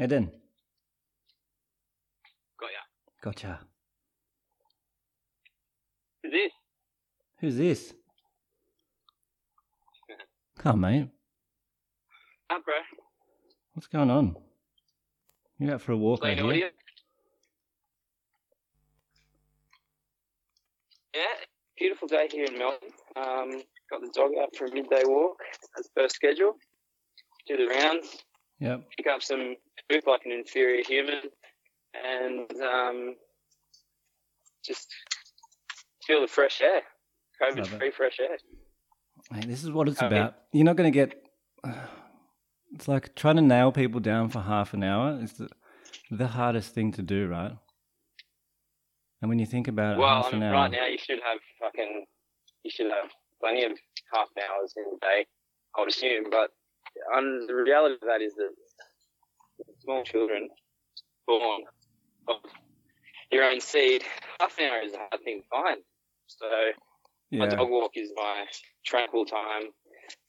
Eden. Got ya. Gotcha. Who's this? Who's this? Come, mate. Up, bro. What's going on? You out for a walk Playing out here? Yeah, beautiful day here in Melbourne. Um, got the dog out for a midday walk as per schedule. Do the rounds, Yep. pick up some poop like an inferior human, and um, just feel the fresh air. COVID free fresh air. Mate, this is what it's I mean- about. You're not going to get. It's like trying to nail people down for half an hour is the, the hardest thing to do, right? And when you think about it, Well, half I an mean, hour. right now you should have fucking, you should have plenty of half an hours in the day, I would assume. But um, the reality of that is that small children born of your own seed, half an hour is a hard thing to find. So my dog walk is my tranquil time,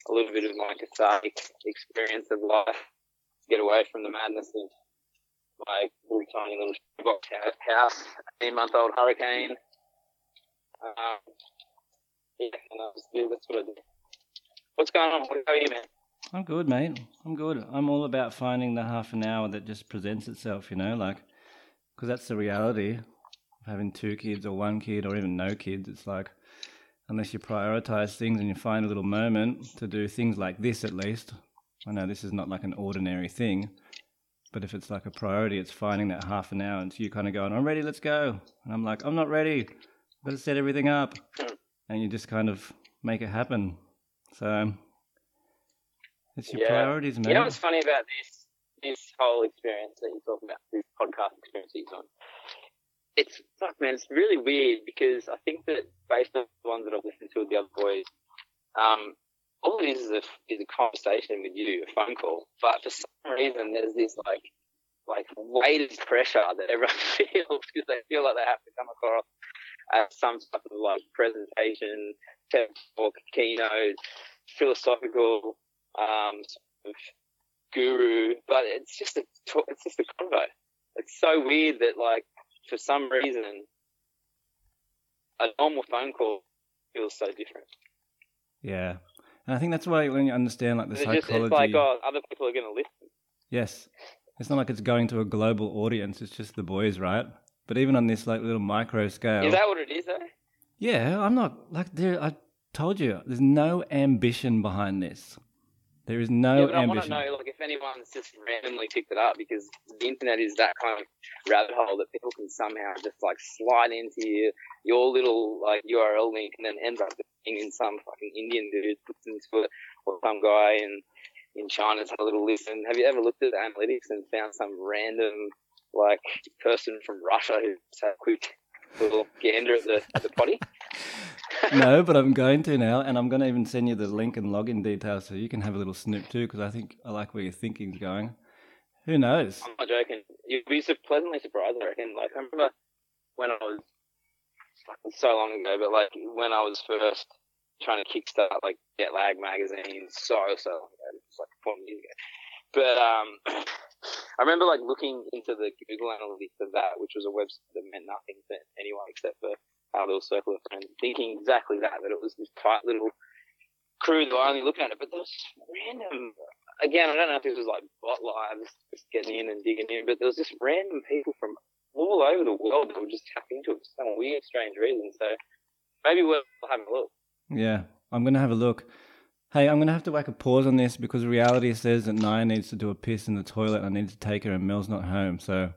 a little bit of my cathartic experience of life, get away from the madness of my little tiny little box house, 18 month old hurricane. Um, yeah, and I that's what I do. What's going on? What about you, man? I'm good, mate. I'm good. I'm all about finding the half an hour that just presents itself, you know, like, because that's the reality of having two kids or one kid or even no kids. It's like, unless you prioritize things and you find a little moment to do things like this, at least. I know this is not like an ordinary thing, but if it's like a priority, it's finding that half an hour. And so you kind of going, I'm ready, let's go. And I'm like, I'm not ready. Better set everything up. Hmm. And you just kind of make it happen. So it's your Yeah. priorities, man. You know what's funny about this this whole experience that you're talking about, this podcast experience that you're on? It's fuck man, it's really weird because I think that based on the ones that I've listened to with the other boys, um, all it is is a is a conversation with you, a phone call. But for some reason there's this like like weight of pressure that everyone feels because they feel like they have to come across as some type of like presentation, TED talk, keynote, philosophical um, sort of guru, but it's just a it's just a convo. It's so weird that like for some reason a normal phone call feels so different. Yeah. And I think that's why when you understand like the It's just psychology. it's like oh, other people are going to listen. Yes. It's not like it's going to a global audience, it's just the boys, right? But even on this like little micro scale. Is that what it is though? Yeah, I'm not like there I told you, there's no ambition behind this. There is no yeah, but I want to know like if anyone's just randomly picked it up because the internet is that kind of rabbit hole that people can somehow just like slide into your your little like URL link and then end up being in some fucking Indian dude puts into it or some guy in in China's had a little listen. Have you ever looked at analytics and found some random like person from Russia who's had a quick little gander at the at the potty? no, but I'm going to now, and I'm going to even send you the link and login details so you can have a little snip too, because I think I like where your thinking's going. Who knows? I'm not joking. You'd be so pleasantly surprised, I reckon. Like, I remember when I was, so long ago, but like when I was first trying to kickstart like Jet Lag magazine, so, so long ago, it was like four years ago. But, um, I remember like looking into the Google Analytics of that, which was a website that meant nothing to anyone except for our little circle of friends, thinking exactly that, that it was this tight little crew that were only looking at it, but there was random again, I don't know if this was like bot lives just getting in and digging in, but there was just random people from all over the world that would just tap into it for some weird, strange reason. So maybe we'll have a look. Yeah, I'm going to have a look. Hey, I'm going to have to whack a pause on this because reality says that Naya needs to do a piss in the toilet. I need to take her, and Mel's not home. So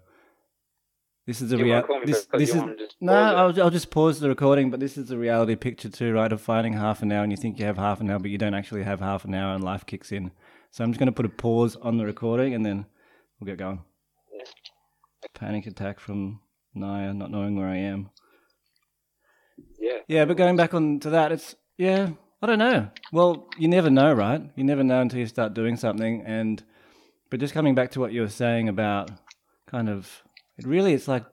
this is a reality. This, this is no. I'll, I'll just pause the recording. But this is a reality picture too, right? Of finding half an hour, and you think you have half an hour, but you don't actually have half an hour, and life kicks in. So I'm just going to put a pause on the recording, and then we'll get going. Panic attack from Naya, not knowing where I am. Yeah. Yeah, but going back on to that, it's yeah, I don't know. Well, you never know, right? You never know until you start doing something and but just coming back to what you were saying about kind of it really it's like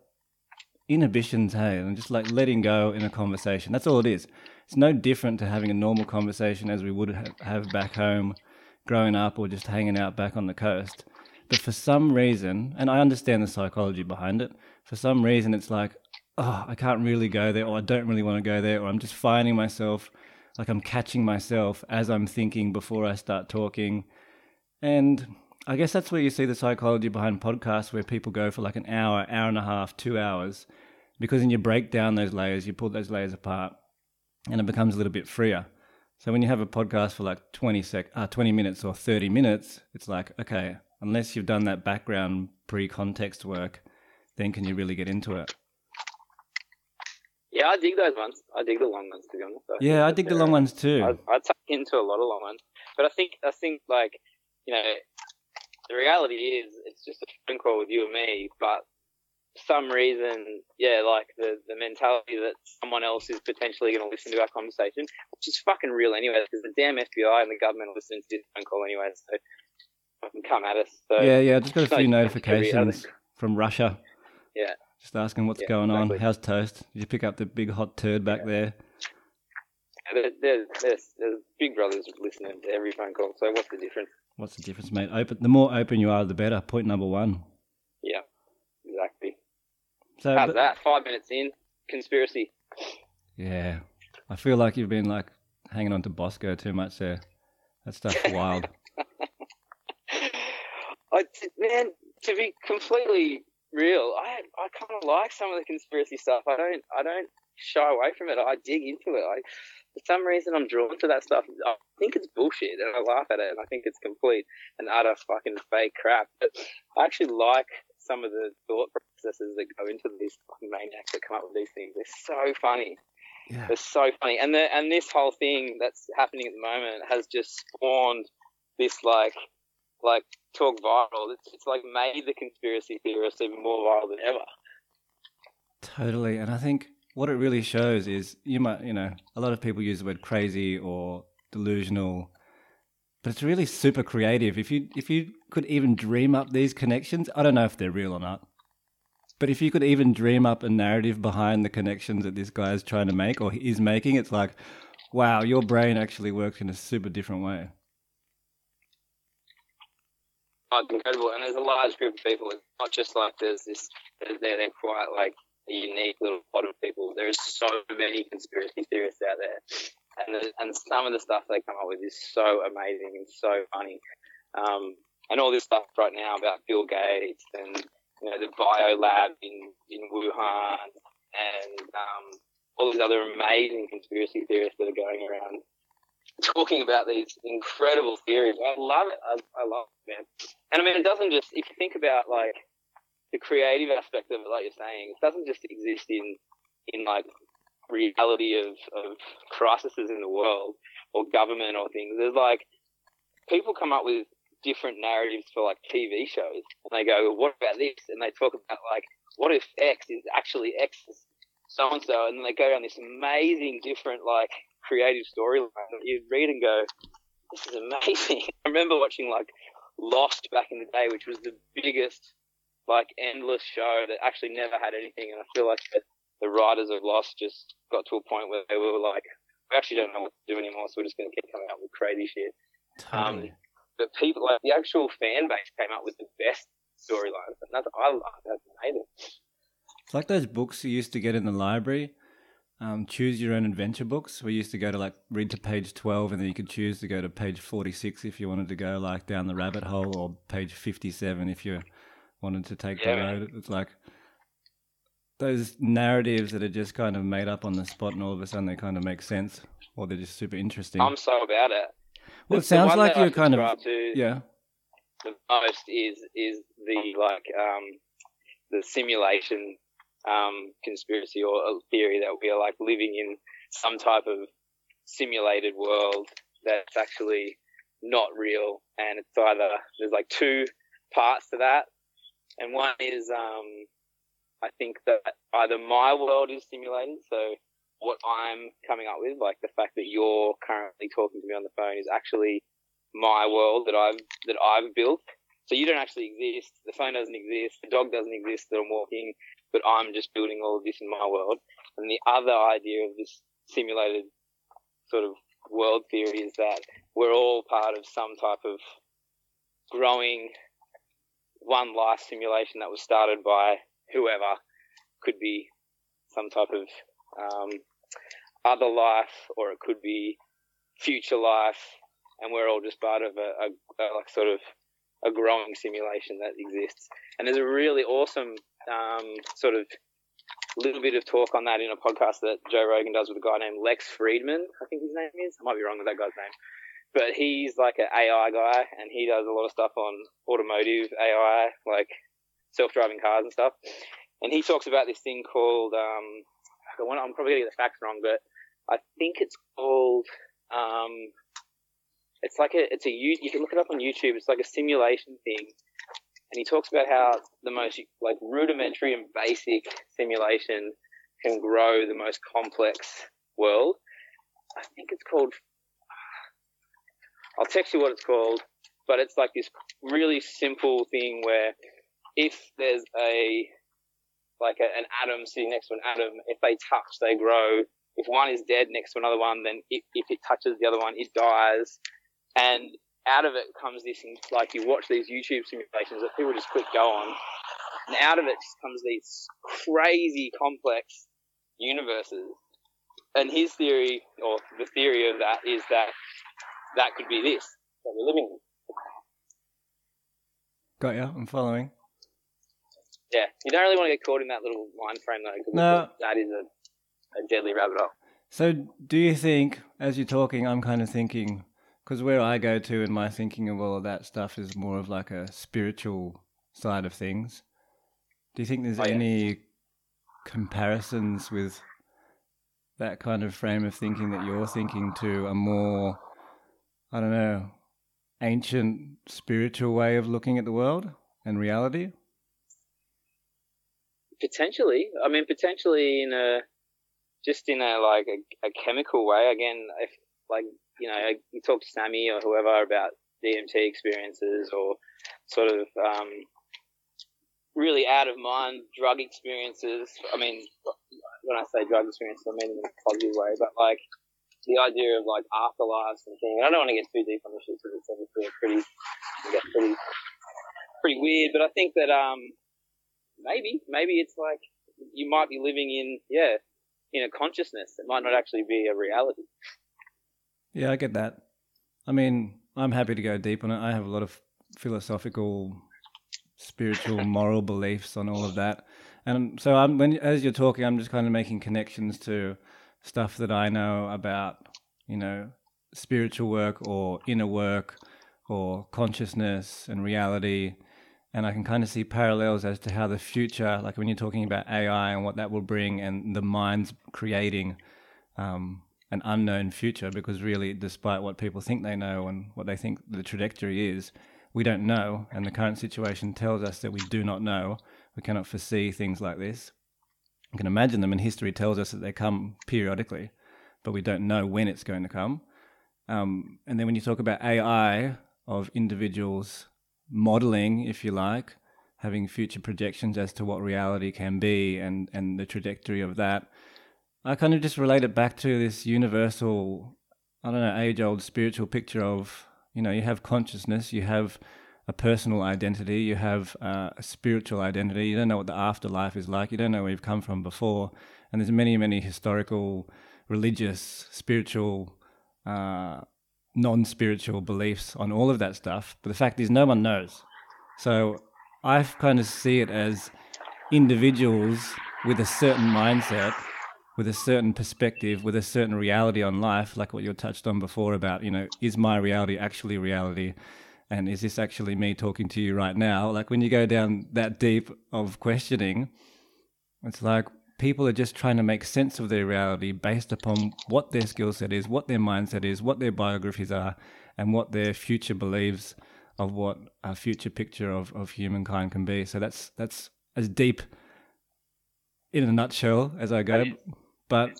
inhibitions, hey, and just like letting go in a conversation. That's all it is. It's no different to having a normal conversation as we would ha- have back home growing up or just hanging out back on the coast. But for some reason, and I understand the psychology behind it, for some reason it's like, oh, I can't really go there, or I don't really want to go there, or I'm just finding myself like I'm catching myself as I'm thinking before I start talking. And I guess that's where you see the psychology behind podcasts where people go for like an hour, hour and a half, two hours, because then you break down those layers, you pull those layers apart, and it becomes a little bit freer. So when you have a podcast for like 20 sec, uh, 20 minutes or 30 minutes, it's like, okay, unless you've done that background pre-context work, then can you really get into it? Yeah, I dig those ones. I dig the long ones to be honest. I yeah, I dig the long ones too. I, I tuck into a lot of long ones, but I think I think like you know the reality is it's just a phone call with you and me, but for some reason, yeah, like the, the mentality that someone else is potentially going to listen to our conversation, which is fucking real anyway, because the damn FBI and the government are listening to this phone call anyway, so fucking come at us. So yeah, yeah, just got a few notifications from Russia. Yeah. Just asking what's yeah, going exactly. on. How's toast? Did you pick up the big hot turd back yeah. there? Yeah, there's, there's, there's big brothers listening to every phone call. So what's the difference? What's the difference, mate? Open. The more open you are, the better. Point number one. Yeah, exactly. So how's but, that? Five minutes in, conspiracy. Yeah, I feel like you've been like hanging on to Bosco too much there. That stuff's wild. I, man, to be completely real, I I kind of like some of the conspiracy stuff. I don't I don't shy away from it. I dig into it. I for some reason I'm drawn to that stuff. I think it's bullshit and I laugh at it and I think it's complete and utter fucking fake crap. But I actually like some of the thought processes that go into these fucking maniacs that come up with these things. They're so funny. Yeah. They're so funny. And the, and this whole thing that's happening at the moment has just spawned this like like talk viral. It's it's like made the conspiracy theorists even more viral than ever. Totally. And I think what it really shows is you might, you know, a lot of people use the word crazy or delusional, but it's really super creative. If you if you could even dream up these connections, I don't know if they're real or not. But if you could even dream up a narrative behind the connections that this guy is trying to make or is making, it's like, wow, your brain actually works in a super different way. It's incredible, and there's a large group of people. It's not just like there's this. They're, they're quite like a unique little pot of people. There's so many conspiracy theorists out there, and the, and some of the stuff they come up with is so amazing and so funny. Um, and all this stuff right now about Bill Gates and you know the bio lab in in Wuhan and um, all these other amazing conspiracy theorists that are going around talking about these incredible theories. I love it. I, I love it, man. And I mean, it doesn't just if you think about like the creative aspect of it, like you're saying, it doesn't just exist in in like reality of of crises in the world or government or things. There's like people come up with different narratives for like TV shows, and they go, "What about this?" And they talk about like, "What if X is actually X so and so?" And they go down this amazing different like creative storyline that you read and go, "This is amazing." I remember watching like Lost back in the day, which was the biggest like endless show that actually never had anything. And I feel like the, the writers of Lost just got to a point where they were like, we actually don't know what to do anymore, so we're just going to keep coming up with crazy shit. Totally. Um, but people, like the actual fan base, came up with the best storylines, and that's I love. That's amazing. It's like those books you used to get in the library. Um, choose your own adventure books. We used to go to like read to page 12 and then you could choose to go to page 46 if you wanted to go like down the rabbit hole or page 57 if you're wanted to take yeah, the road. It's like those narratives that are just kind of made up on the spot, and all of a sudden they kind of make sense, or they're just super interesting. I'm so about it. Well, it sounds like you're kind of yeah. The most is is the like um, the simulation um, conspiracy or a theory that we are like living in some type of simulated world that's actually not real, and it's either there's like two parts to that and one is um, I think that either my world is simulated, so what I'm coming up with, like the fact that you're currently talking to me on the phone, is actually my world that I've that I've built. So you don't actually exist. The phone doesn't exist. The dog doesn't exist that I'm walking, but I'm just building all of this in my world. And the other idea of this simulated sort of world theory is that we're all part of some type of growing one life simulation that was started by whoever, could be some type of um, other life, or it could be future life, and we're all just part of a, a, a like sort of a growing simulation that exists. And there's a really awesome um, sort of little bit of talk on that in a podcast that Joe Rogan does with a guy named Lex Fridman, I think his name is. I might be wrong with that guy's name. But he's like an AI guy and he does a lot of stuff on automotive AI, like self driving cars and stuff. And he talks about this thing called, um, I'm probably going to get the facts wrong, but I think it's called, um, it's like a, it's a, you can look it up on YouTube. It's like a simulation thing and he talks about how the most like rudimentary and basic simulation can grow the most complex world. I think it's called. I'll text you what it's called, but it's like this really simple thing where if there's a like a, an atom sitting next to an atom, if they touch, they grow. If one is dead next to another one, then if, if it touches the other one, it dies. And out of it comes this, like you watch these YouTube simulations that people just click go on, and out of it just comes these crazy complex universes. And his theory, or the theory of that, is that that could be this that we're living in. Got you. I'm following. Yeah, you don't really want to get caught in that little mind frame though. No, that is a, a deadly rabbit hole. So, do you think, as you're talking, I'm kind of thinking because where I go to in my thinking of all of that stuff is more of like a spiritual side of things. Do you think there's oh, yeah. any comparisons with that kind of frame of thinking that you're thinking to a more, I don't know, ancient spiritual way of looking at the world and reality? Potentially. I mean, potentially in a, just in a like a, a chemical way. Again, if like you know, you talk to Sammy or whoever about DMT experiences or sort of um, really out of mind drug experiences. I mean, when I say drug experiences, I mean in a positive way, but like the idea of like afterlives and things. I don't want to get too deep on the shit because it's obviously pretty, get pretty, pretty weird. But I think that um, maybe, maybe it's like you might be living in, yeah, in a consciousness. It might not actually be a reality. Yeah, I get that. I mean, I'm happy to go deep on it. I have a lot of philosophical, spiritual, moral beliefs on all of that. And so I'm when as you're talking, I'm just kind of making connections to stuff that I know about, you know, spiritual work or inner work or consciousness and reality. And I can kind of see parallels as to how the future, like when you're talking about AI and what that will bring and the minds creating, um, an unknown future because really, despite what people think they know and what they think the trajectory is, we don't know. And the current situation tells us that we do not know. We cannot foresee things like this. We can imagine them, and history tells us that they come periodically, but we don't know when it's going to come. Um, and then when you talk about AI of individuals modeling, if you like, having future projections as to what reality can be and, and the trajectory of that, I kind of just relate it back to this universal, I don't know, age old spiritual picture of, you know, you have consciousness, you have a personal identity, you have uh, a spiritual identity, you don't know what the afterlife is like, you don't know where you've come from before. And there's many, many historical, religious, spiritual, uh, non spiritual beliefs on all of that stuff. But the fact is, no one knows. So I kind of see it as individuals with a certain mindset with a certain perspective, with a certain reality on life, like what you touched on before about, you know, is my reality actually reality? And is this actually me talking to you right now? Like when you go down that deep of questioning, it's like people are just trying to make sense of their reality based upon what their skill set is, what their mindset is, what their biographies are, and what their future beliefs of what a future picture of, of humankind can be. So that's that's as deep in a nutshell as I go. But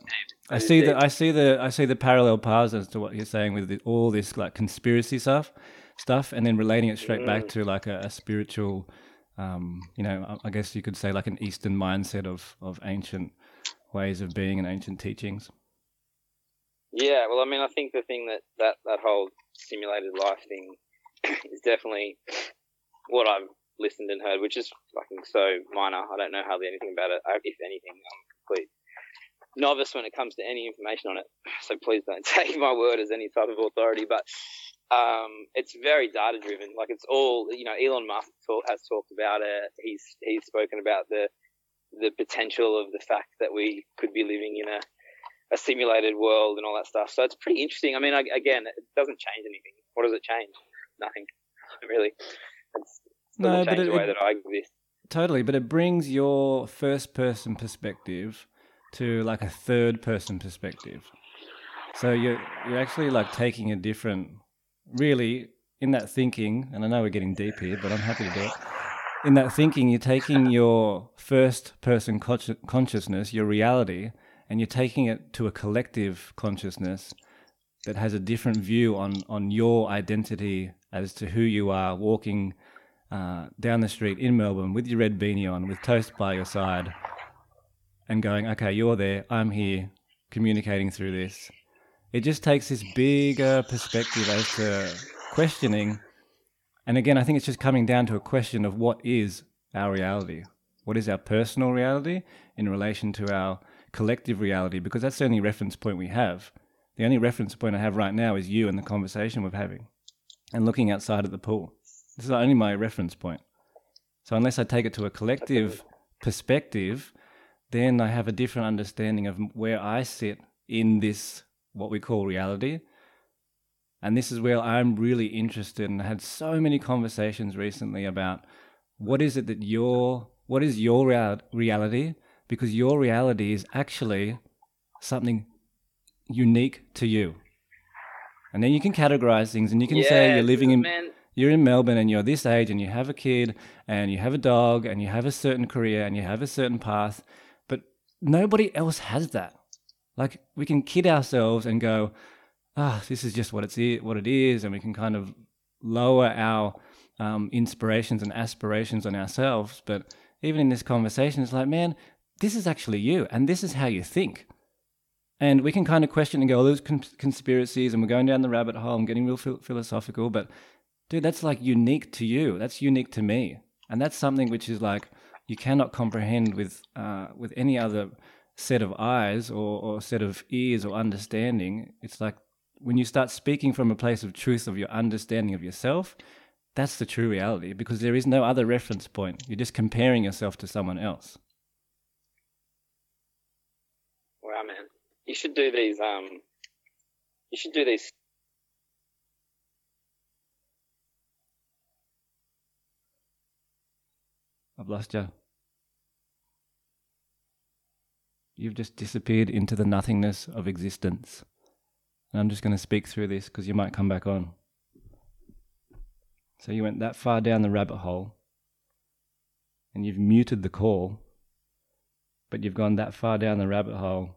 I see that I see the I see the parallel paths as to what you're saying with the, all this like conspiracy stuff, stuff, and then relating it straight mm. back to like a, a spiritual, um, you know, I guess you could say like an Eastern mindset of of ancient ways of being and ancient teachings. Yeah, well, I mean, I think the thing that that that whole simulated life thing is definitely what I've listened and heard, which is fucking so minor. I don't know hardly anything about it. If anything, I'm complete novice when it comes to any information on it. So please don't take my word as any type of authority. But um, it's very data driven. Like it's all you know. Elon Musk talk, has talked about it. He's he's spoken about the the potential of the fact that we could be living in a a simulated world and all that stuff. So it's pretty interesting. I mean, I, again, it doesn't change anything. What does it change? Nothing, really. It's, it no, but it, the way it, that I exist. Totally, but it brings your first person perspective to like a third person perspective. So you're you're actually like taking a different, really in that thinking. And I know we're getting deep here, but I'm happy to do it. In that thinking, you're taking your first person consciousness, your reality, and you're taking it to a collective consciousness that has a different view on on your identity as to who you are walking uh, down the street in Melbourne with your red beanie on, with toast by your side, and going, okay, you're there, I'm here, communicating through this. It just takes this bigger perspective as to questioning. And again, I think it's just coming down to a question of what is our reality? What is our personal reality in relation to our collective reality? Because that's the only reference point we have. The only reference point I have right now is you and the conversation we're having and looking outside of the pool. This is only my reference point. So unless I take it to a collective perspective, then I have a different understanding of where I sit in this, what we call reality. And this is where I'm really interested and I had so many conversations recently about what is it that your, what is your reality? Because your reality is actually something unique to you. And then you can categorize things and you can yeah, say you're living in, man. you're in Melbourne and you're this age and you have a kid and you have a dog and you have a certain career and you have a certain path nobody else has that. Like we can kid ourselves and go, ah, this is just what it's what it is, and we can kind of lower our um, inspirations and aspirations on ourselves. But even in this conversation, it's like, man, this is actually you, and this is how you think. And we can kind of question and go, oh, those conspiracies, and we're going down the rabbit hole and getting real philosophical. But dude, that's like unique to you. That's unique to me. And that's something which is like you cannot comprehend with uh, with any other set of eyes or, or set of ears or understanding. It's like when you start speaking from a place of truth of your understanding of yourself, that's the true reality because there is no other reference point. You're just comparing yourself to someone else. Wow, man! You should do these. Um, you should do these I've lost you. You've just disappeared into the nothingness of existence. And I'm just going to speak through this because you might come back on. So you went that far down the rabbit hole and you've muted the call, but you've gone that far down the rabbit hole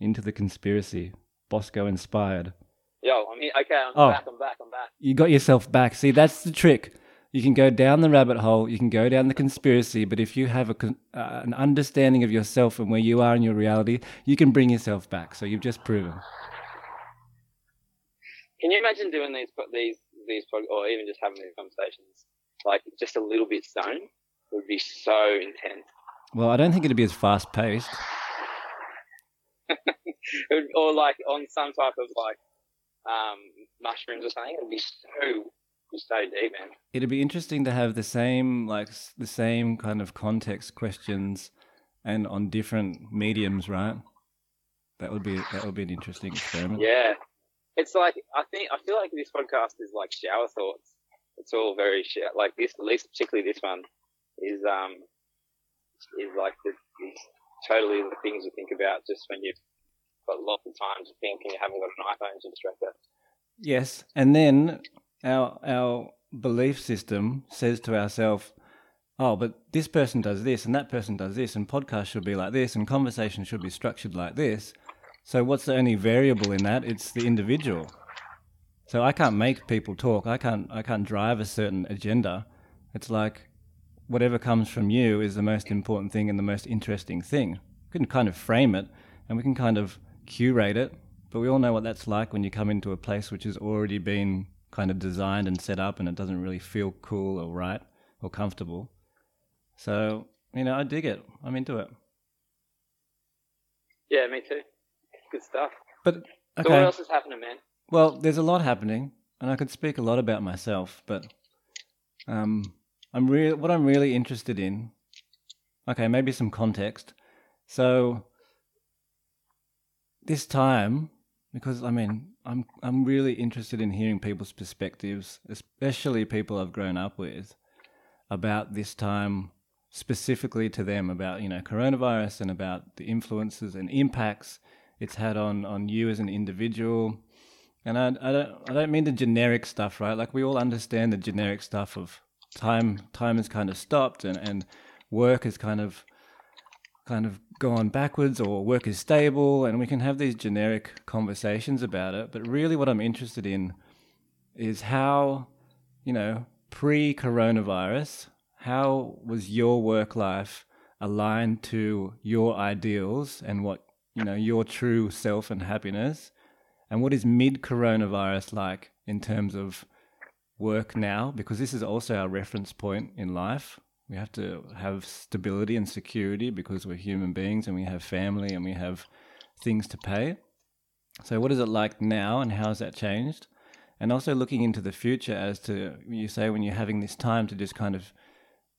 into the conspiracy, Bosco inspired. Yo, I mean, okay, I'm oh, back, I'm back, I'm back. You got yourself back. See, that's the trick. You can go down the rabbit hole, you can go down the conspiracy, but if you have a, uh, an understanding of yourself and where you are in your reality, you can bring yourself back. So you've just proven. Can you imagine doing these these these or even just having these conversations like just a little bit stoned? Would be so intense. Well, I don't think it'd be as fast paced. or like on some type of like um, mushrooms or something. It'd be so man. It'd be interesting to have the same like the same kind of context questions, and on different mediums, right? That would be that would be an interesting experiment. Yeah, it's like I think I feel like this podcast is like shower thoughts. It's all very shower, like this, at least particularly this one is um is like the, totally the things you think about just when you've got lots of time to think and you haven't got an iPhone to distract you. Yes, and then our our belief system says to ourselves, "Oh, but this person does this, and that person does this, and podcast should be like this, and conversation should be structured like this." So, what's the only variable in that? It's the individual. So I can't make people talk. I can't. I can't drive a certain agenda. It's like whatever comes from you is the most important thing and the most interesting thing. We can kind of frame it, and we can kind of curate it. But we all know what that's like when you come into a place which has already been kind of designed and set up and it doesn't really feel cool or right or comfortable. So, you know, I dig it. I'm into it. Yeah, me too. Good stuff. But okay. So what else is happening, man? Well, there's a lot happening, and I could speak a lot about myself, but um, I'm real. What I'm really interested in. Okay, maybe some context. So this time, because I mean, I'm I'm really interested in hearing people's perspectives, especially people I've grown up with, about this time specifically to them about you know coronavirus and about the influences and impacts it's had on on you as an individual. And I, I don't I don't mean the generic stuff, right? Like we all understand the generic stuff of time time has kind of stopped and, and work has kind of kind of gone backwards or work is stable and we can have these generic conversations about it. But really what I'm interested in is how, you know, pre coronavirus, how was your work life aligned to your ideals and what, you know, your true self and happiness? And what is mid coronavirus like in terms of work now? Because this is also our reference point in life. We have to have stability and security because we're human beings and we have family and we have things to pay. So, what is it like now and how has that changed? And also looking into the future as to, you say, when you're having this time to just kind of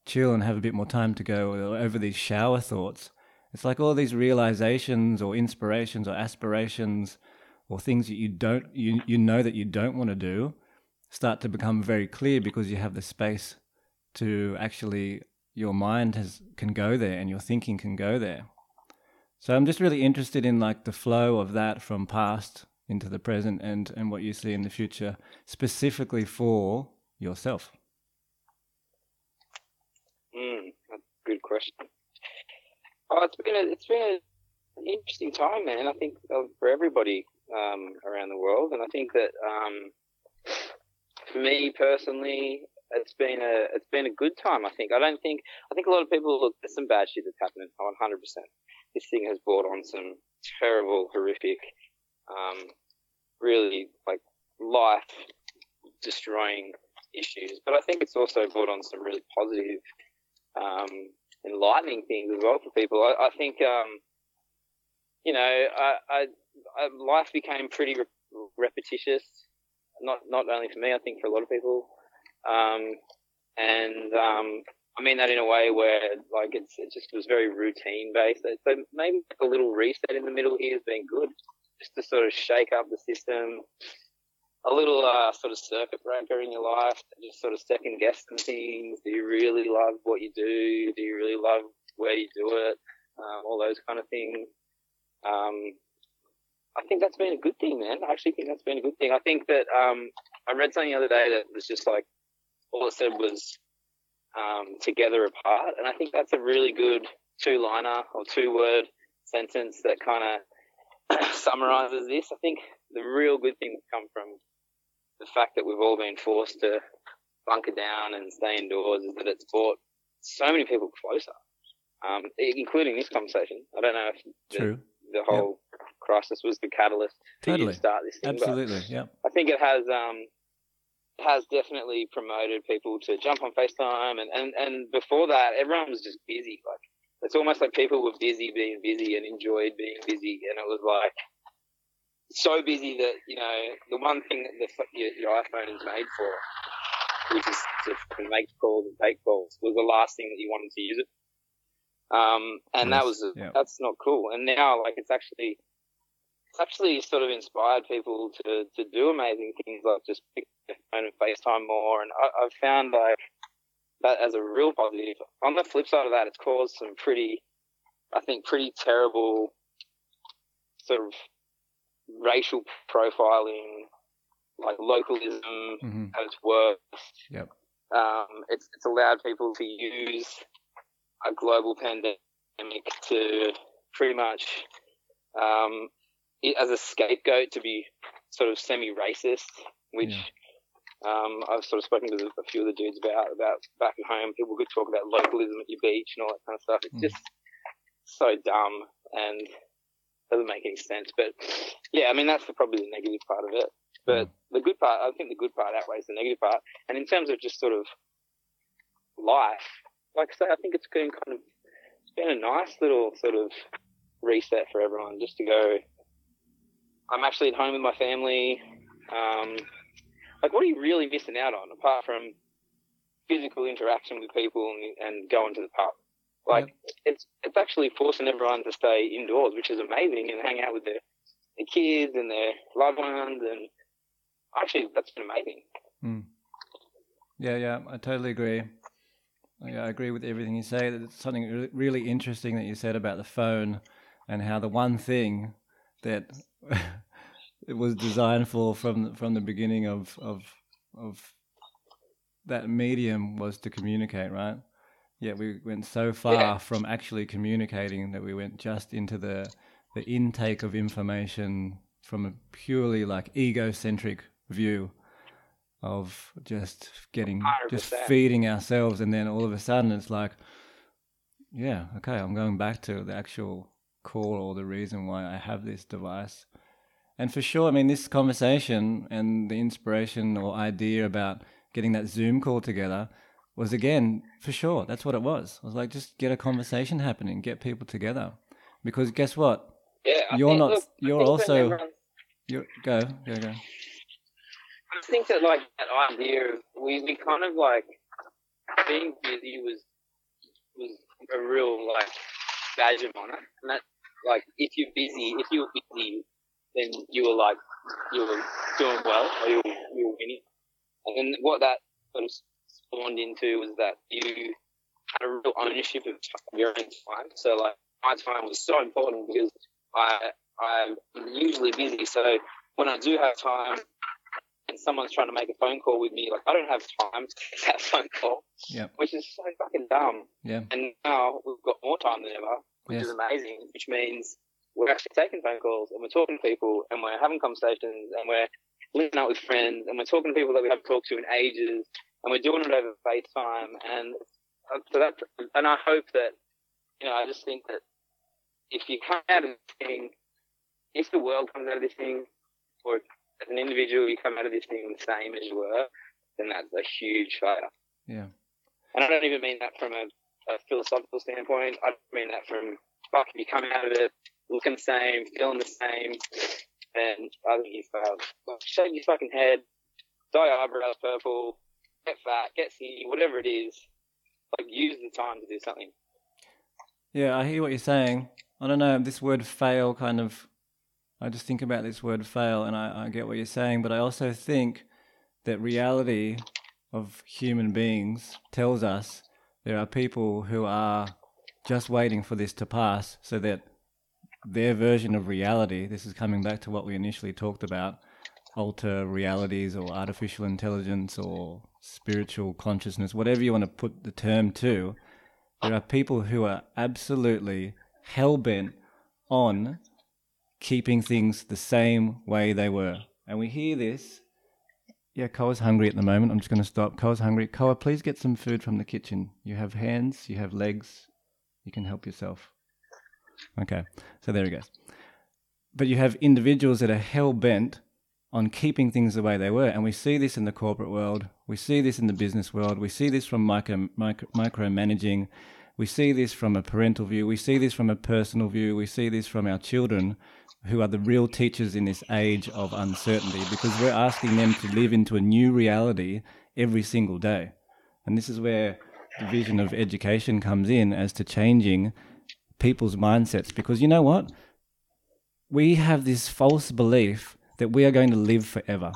chill and have a bit more time to go over these shower thoughts. It's like all these realizations or inspirations or aspirations or things that you don't you you know that you don't want to do start to become very clear because you have the space to actually your mind has can go there and your thinking can go there. So I'm just really interested in like the flow of that from past into the present and and what you see in the future specifically for yourself. Mm, good question. Oh, it's been a, it's been an interesting time, man. I think uh, for everybody um, around the world, and I think that um, for me personally, it's been a it's been a good time. I think. I don't think I think a lot of people look. There's some bad shit that's happening. 100. percent This thing has brought on some terrible, horrific, um, really like life destroying issues. But I think it's also brought on some really positive, um, enlightening things as well for people. I, I think, um, you know, I, I, I, life became pretty re- repetitious. Not not only for me, I think for a lot of people. Um, and um, I mean that in a way where like it's it just was very routine based. So maybe a little reset in the middle here has been good, just to sort of shake up the system. A little uh, sort of circuit breaker in your life, just sort of second guess some things. Do you really love what you do? Do you really love where you do it? Um, all those kind of things. Um, I think that's been a good thing, man. I actually think that's been a good thing. I think that um, I read something the other day that was just like all it said was um, together apart. And I think that's a really good two liner or two word sentence that kind of summarizes this. I think the real good thing that's come from the fact that we've all been forced to bunker down and stay indoors is that it's brought so many people closer, um, including this conversation. I don't know if the, the whole yep. crisis was the catalyst totally. to start this thing. Absolutely, yeah. I think it has um, has definitely promoted people to jump on FaceTime, and, and, and before that, everyone was just busy. Like it's almost like people were busy being busy and enjoyed being busy, and it was like so busy that you know the one thing that the, your, your iPhone is made for, which is to make calls and take calls, was the last thing that you wanted to use it. Um, and yes. that was yeah. that's not cool. And now, like, it's actually actually sort of inspired people to, to do amazing things like just pick their phone and FaceTime more. And I, I've found like that as a real positive. On the flip side of that, it's caused some pretty, I think, pretty terrible sort of racial profiling, like localism mm-hmm. at its worst. Yep. Um, it's, it's allowed people to use a global pandemic to pretty much um, as a scapegoat to be sort of semi-racist, which yeah. um, I've sort of spoken to a few of the dudes about about back at home. People could talk about localism at your beach and all that kind of stuff. It's mm. just so dumb and doesn't make any sense. But yeah, I mean that's the, probably the negative part of it. But the good part, I think the good part outweighs the negative part. And in terms of just sort of life. Like I say, I think it's been kind of it's been a nice little sort of reset for everyone just to go. I'm actually at home with my family. Um, like, what are you really missing out on apart from physical interaction with people and, and going to the pub? Like, yep. it's it's actually forcing everyone to stay indoors, which is amazing, and hang out with their, their kids and their loved ones, and actually, that's been amazing. Mm. Yeah, yeah, I totally agree. Yeah, I agree with everything you say. It's something really interesting that you said about the phone and how the one thing that it was designed for from from the beginning of of of that medium was to communicate, right? Yeah, we went so far yeah. from actually communicating that we went just into the the intake of information from a purely like egocentric view of just getting 100%. just feeding ourselves and then all of a sudden it's like yeah okay i'm going back to the actual core or the reason why i have this device. And for sure i mean this conversation and the inspiration or idea about getting that zoom call together was again for sure that's what it was. I was like just get a conversation happening get people together. Because guess what? Yeah you're not look, you're also you're go go go. I think that like that idea of we, we kind of like being busy was was a real like badge of honor, and that like if you're busy, if you're busy, then you were like you were doing well or you were, you were winning, and then what that sort of spawned into was that you had a real ownership of your own time. So like my time was so important because I I'm usually busy, so when I do have time, and someone's trying to make a phone call with me, like I don't have time to take that phone call. Yeah. Which is so fucking dumb. Yeah. And now we've got more time than ever, which yes. is amazing, which means we're actually taking phone calls and we're talking to people and we're having conversations and we're linking up with friends and we're talking to people that we haven't talked to in ages and we're doing it over FaceTime and uh, so that and I hope that you know I just think that if you come out of this thing, if the world comes out of this thing, or as an individual, you come out of this thing the same as you were, then that's a huge failure. Yeah. And I don't even mean that from a, a philosophical standpoint. I mean that from fuck, if you come out of it looking the same, feeling the same, and I think you've failed. Shave your fucking head, dye your eyebrows purple, get fat, get skinny, whatever it is. Like, use the time to do something. Yeah, I hear what you're saying. I don't know, this word fail kind of I just think about this word fail and I, I get what you're saying, but I also think that reality of human beings tells us there are people who are just waiting for this to pass so that their version of reality, this is coming back to what we initially talked about, alter realities or artificial intelligence or spiritual consciousness, whatever you want to put the term to, there are people who are absolutely hell bent on keeping things the same way they were. And we hear this. Yeah, Koa's hungry at the moment. I'm just going to stop. Koa's hungry. Koa, please get some food from the kitchen. You have hands, you have legs, you can help yourself. Okay, so there he goes. But you have individuals that are hell bent on keeping things the way they were. And we see this in the corporate world, we see this in the business world, we see this from micro, micro, micromanaging, we see this from a parental view, we see this from a personal view, we see this from our children who are the real teachers in this age of uncertainty because we're asking them to live into a new reality every single day. And this is where the vision of education comes in as to changing people's mindsets because you know what? We have this false belief that we are going to live forever.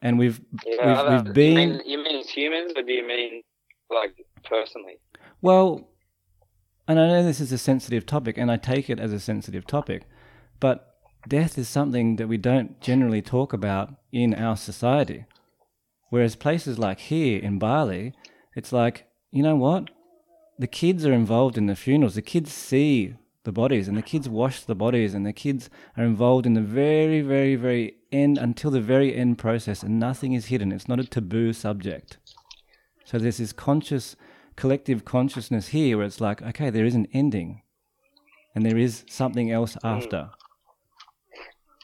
And we've yeah, we've, we've been. You mean, you mean humans, or do you mean like personally? Well, and I know this is a sensitive topic, and I take it as a sensitive topic, but death is something that we don't generally talk about in our society. Whereas places like here in Bali, it's like, you know what? The kids are involved in the funerals. The kids see the bodies and the kids wash the bodies and the kids are involved in the very, very, very end until the very end process and nothing is hidden. It's not a taboo subject. So there's this conscious collective consciousness here where it's like, okay, there is an ending and there is something else mm. after.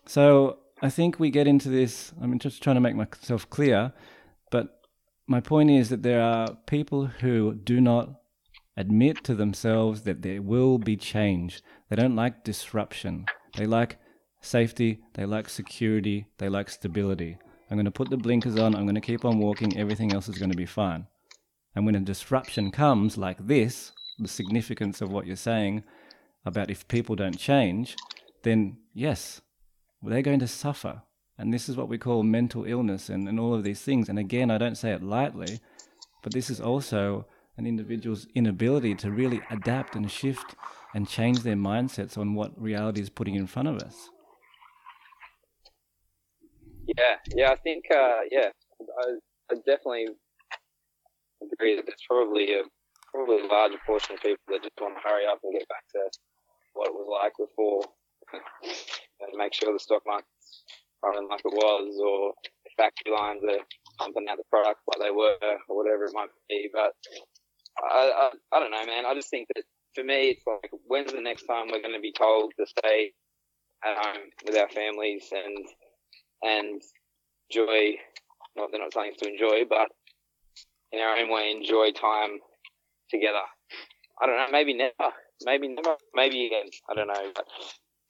So I think we get into this, I'm just trying to make myself clear, but my point is that there are people who do not admit to themselves that there will be change. They don't like disruption. They like safety, they like security, they like stability. I'm going to put the blinkers on, I'm going to keep on walking, everything else is going to be fine. And when a disruption comes like this, the significance of what you're saying about if people don't change, then yes, they're going to suffer. And this is what we call mental illness and, and all of these things. And again, I don't say it lightly, but this is also an individual's inability to really adapt and shift and change their mindsets on what reality is putting in front of us. Yeah, yeah, I think, uh, yeah, I, I definitely agree that there's probably a probably a larger portion of people that just want to hurry up and get back to what it was like before, and make sure the stock market's running like it was, or the factory lines are pumping out the product like they were, or whatever it might be. But I, I, I don't know, man. I just think that for me, it's like, when's the next time we're going to be told to stay at home with our families and and enjoy? Not they're not saying to enjoy, but in our own way, enjoy time together. I don't know. Maybe never. Maybe never. Maybe again. I don't know. But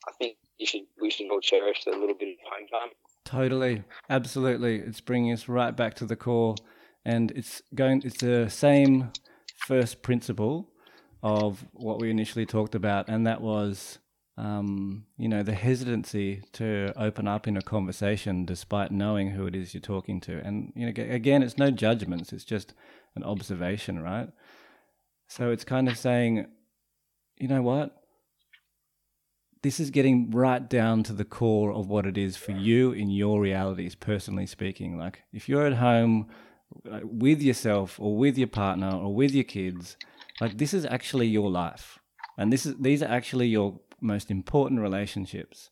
I think you should. We should all cherish a little bit of home time. Totally, absolutely. It's bringing us right back to the core, and it's going. It's the same first principle of what we initially talked about, and that was, um, you know, the hesitancy to open up in a conversation despite knowing who it is you're talking to. And you know, again, it's no judgments; it's just an observation, right? So it's kind of saying, you know what? This is getting right down to the core of what it is for you in your realities, personally speaking. Like if you're at home with yourself or with your partner or with your kids, like this is actually your life. And this is these are actually your most important relationships.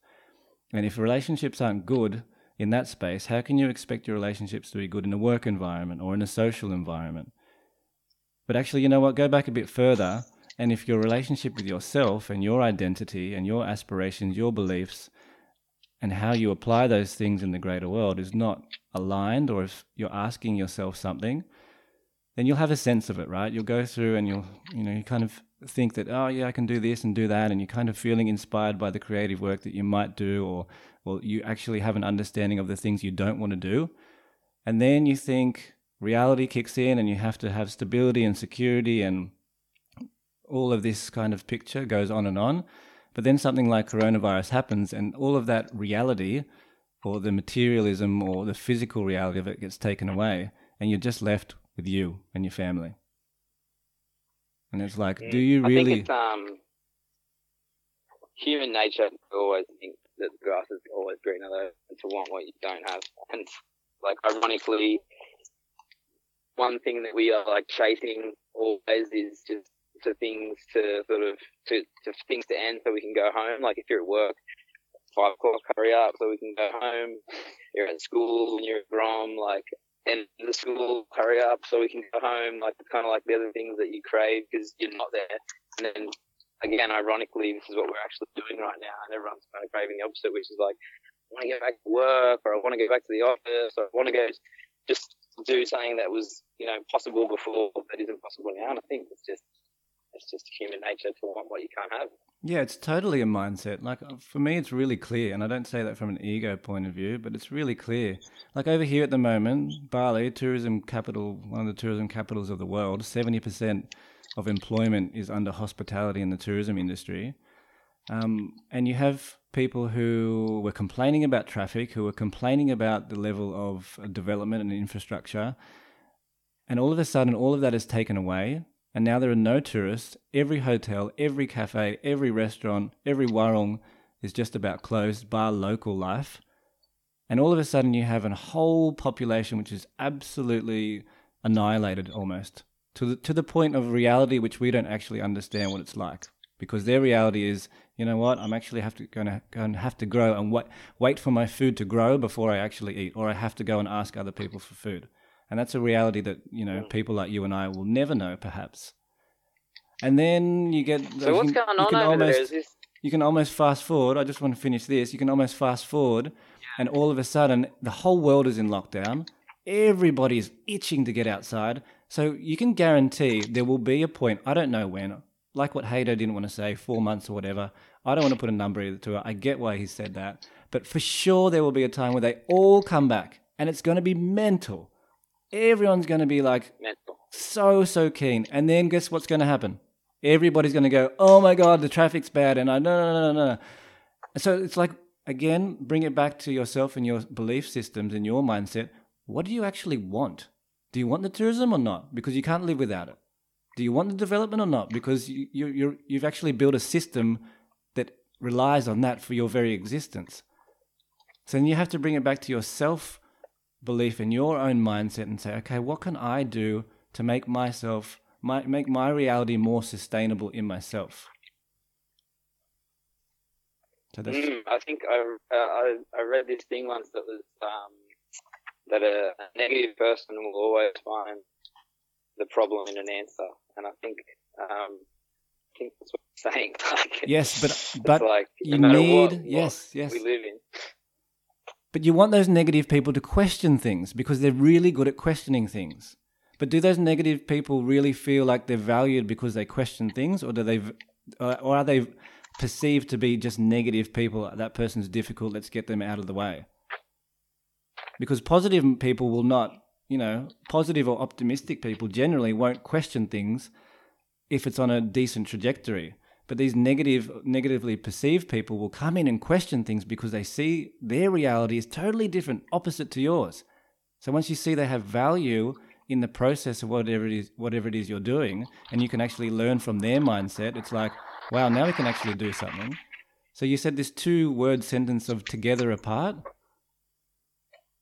And if relationships aren't good in that space, how can you expect your relationships to be good in a work environment or in a social environment? But actually, you know what? Go back a bit further. And if your relationship with yourself and your identity and your aspirations, your beliefs, and how you apply those things in the greater world is not aligned, or if you're asking yourself something, then you'll have a sense of it, right? You'll go through and you'll, you know, you kind of think that, oh, yeah, I can do this and do that. And you're kind of feeling inspired by the creative work that you might do, or, well, you actually have an understanding of the things you don't want to do. And then you think reality kicks in and you have to have stability and security and all of this kind of picture goes on and on. But then something like coronavirus happens, and all of that reality, or the materialism, or the physical reality of it gets taken away, and you're just left with you and your family. And it's like, do you really? I think it's um, human nature. Always think that the grass is always greener, though, and to want what you don't have. And like, ironically, one thing that we are like chasing always is just to things to sort of to, to things to end so we can go home. Like if you're at work, five o'clock, hurry up so we can go home. You're at school and you're at Grom, like end the school, hurry up so we can go home. Like kind of like the other things that you crave because you're not there. And then again, ironically, this is what we're actually doing right now, and everyone's kind of craving the opposite, which is like, I want to get back to work, or I want to go back to the office, or I want to go just do something that was, you know, possible before that isn't possible now. And I think it's just it's just human nature to want what you can't have. Yeah, it's totally a mindset. Like uh, for me, it's really clear, and I don't say that from an ego point of view, but it's really clear. Like over here at the moment, Bali, tourism capital, one of the tourism capitals of the world, seventy percent of employment is under hospitality in the tourism industry. Um, and you have people who were complaining about traffic, who were complaining about the level of development and infrastructure. And all of a sudden, all of that is taken away and now there are no tourists. Every hotel, every cafe, every restaurant, every warung is just about closed, bar local life. And all of a sudden, you have a whole population which is absolutely annihilated almost to the, to the point of reality which we don't actually understand what it's like. Because their reality is, you know what, I'm actually have to going to have to grow and wait, wait for my food to grow before I actually eat, or I have to go and ask other people for food and that's a reality that you know people like you and I will never know, perhaps. And then you get so what's can, going on over almost, there? Is this... You can almost fast forward. I just want to finish this. You can almost fast forward, and all of a sudden, the whole world is in lockdown. Everybody's itching to get outside. So you can guarantee there will be a point, I don't know when, like what Haydo didn't want to say, four months or whatever. I don't want to put a number to it. I get why he said that. But for sure, there will be a time where they all come back and it's going to be mental. Everyone's going to be like Mental. so, so keen. And then guess what's going to happen? Everybody's going to go, oh my God, the traffic's bad. And I, no, no, no, no, no. So it's like, again, bring it back to yourself and your belief systems and your mindset. What do you actually want? Do you want the tourism or not? Because you can't live without it. Do you want the development or not? Because you, you, you're, you've actually built a system that relies on that for your very existence. So then you have to bring it back to your self belief in your own mindset and say, okay, what can I do to make myself, my, make my reality more sustainable in myself? So that's, Mm, I think I, uh, I I read this thing once that was um, that a, a negative person will always find the problem in an answer, and I think um, I think that's what I'm saying. Like, yes, but but like you no matter need what, what yes yes we live in. But you want those negative people to question things because they're really good at questioning things. But do those negative people really feel like they're valued because they question things, or do they, uh, or are they perceived to be just negative people? That person's difficult. Let's get them out of the way. Because positive people will not, you know, positive or optimistic people generally won't question things if it's on a decent trajectory. But these negative, negatively perceived people will come in and question things because they see their reality is totally different, opposite to yours. So once you see they have value in the process of whatever it is, whatever it is you're doing, and you can actually learn from their mindset, it's like, wow, now we can actually do something. So you said this two-word sentence of together apart.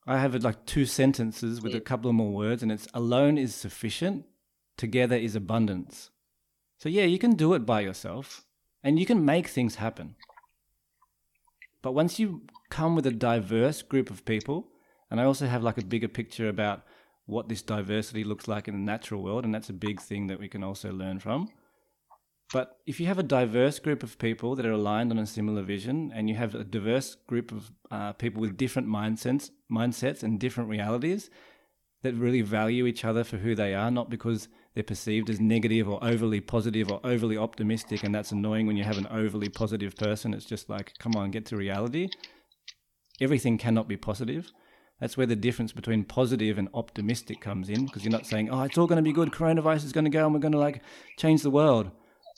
I have it like two sentences with a couple of more words, and it's alone is sufficient, together is abundance. So, yeah, you can do it by yourself and you can make things happen. But once you come with a diverse group of people, and I also have like a bigger picture about what this diversity looks like in the natural world, and that's a big thing that we can also learn from. But if you have a diverse group of people that are aligned on a similar vision, and you have a diverse group of uh, people with different mindsets, mindsets and different realities that really value each other for who they are, not because they're perceived as negative or overly positive or overly optimistic, and that's annoying when you have an overly positive person. It's just like, come on, get to reality. Everything cannot be positive. That's where the difference between positive and optimistic comes in, because you're not saying, oh, it's all going to be good, coronavirus is going to go, and we're going to like change the world.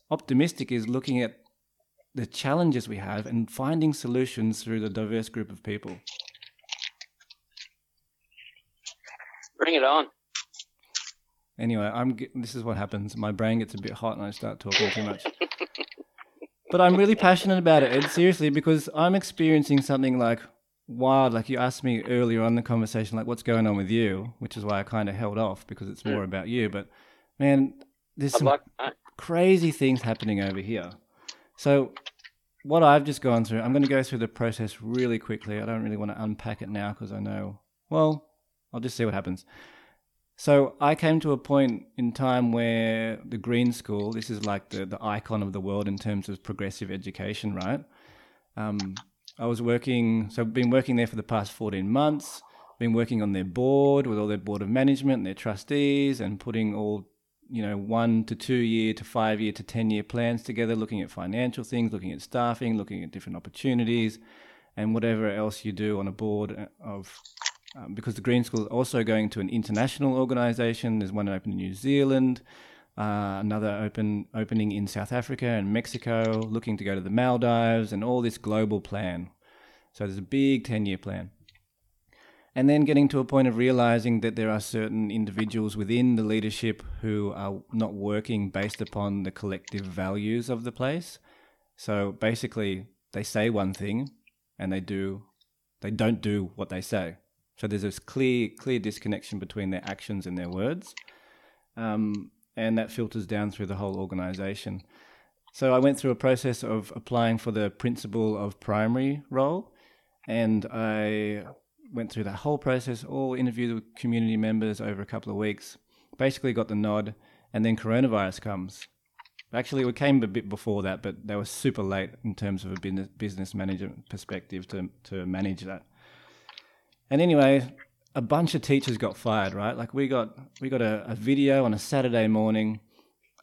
Optimistic is looking at the challenges we have and finding solutions through the diverse group of people. Bring it on. Anyway, I'm. This is what happens. My brain gets a bit hot and I start talking too much. but I'm really passionate about it, Ed. Seriously, because I'm experiencing something like wild. Like you asked me earlier on in the conversation, like what's going on with you, which is why I kind of held off because it's more about you. But man, there's some like crazy things happening over here. So, what I've just gone through, I'm going to go through the process really quickly. I don't really want to unpack it now because I know, well, I'll just see what happens. So, I came to a point in time where the Green School, this is like the, the icon of the world in terms of progressive education, right? Um, I was working, so I've been working there for the past 14 months, been working on their board with all their board of management and their trustees and putting all you know, one to two year to five year to 10 year plans together, looking at financial things, looking at staffing, looking at different opportunities, and whatever else you do on a board of. Um, because the Green School is also going to an international organisation. There's one open in New Zealand, uh, another open opening in South Africa and Mexico, looking to go to the Maldives, and all this global plan. So there's a big 10 year plan and then getting to a point of realizing that there are certain individuals within the leadership who are not working based upon the collective values of the place. So basically, they say one thing and they do, they don't do what they say. So there's this clear, clear disconnection between their actions and their words, um, and that filters down through the whole organization. So I went through a process of applying for the principal of primary role, and I went through that whole process, all interviewed with community members over a couple of weeks, basically got the nod, and then coronavirus comes. Actually, it came a bit before that, but they were super late in terms of a business business manager perspective to to manage that. And anyway, a bunch of teachers got fired, right? Like we got we got a, a video on a Saturday morning,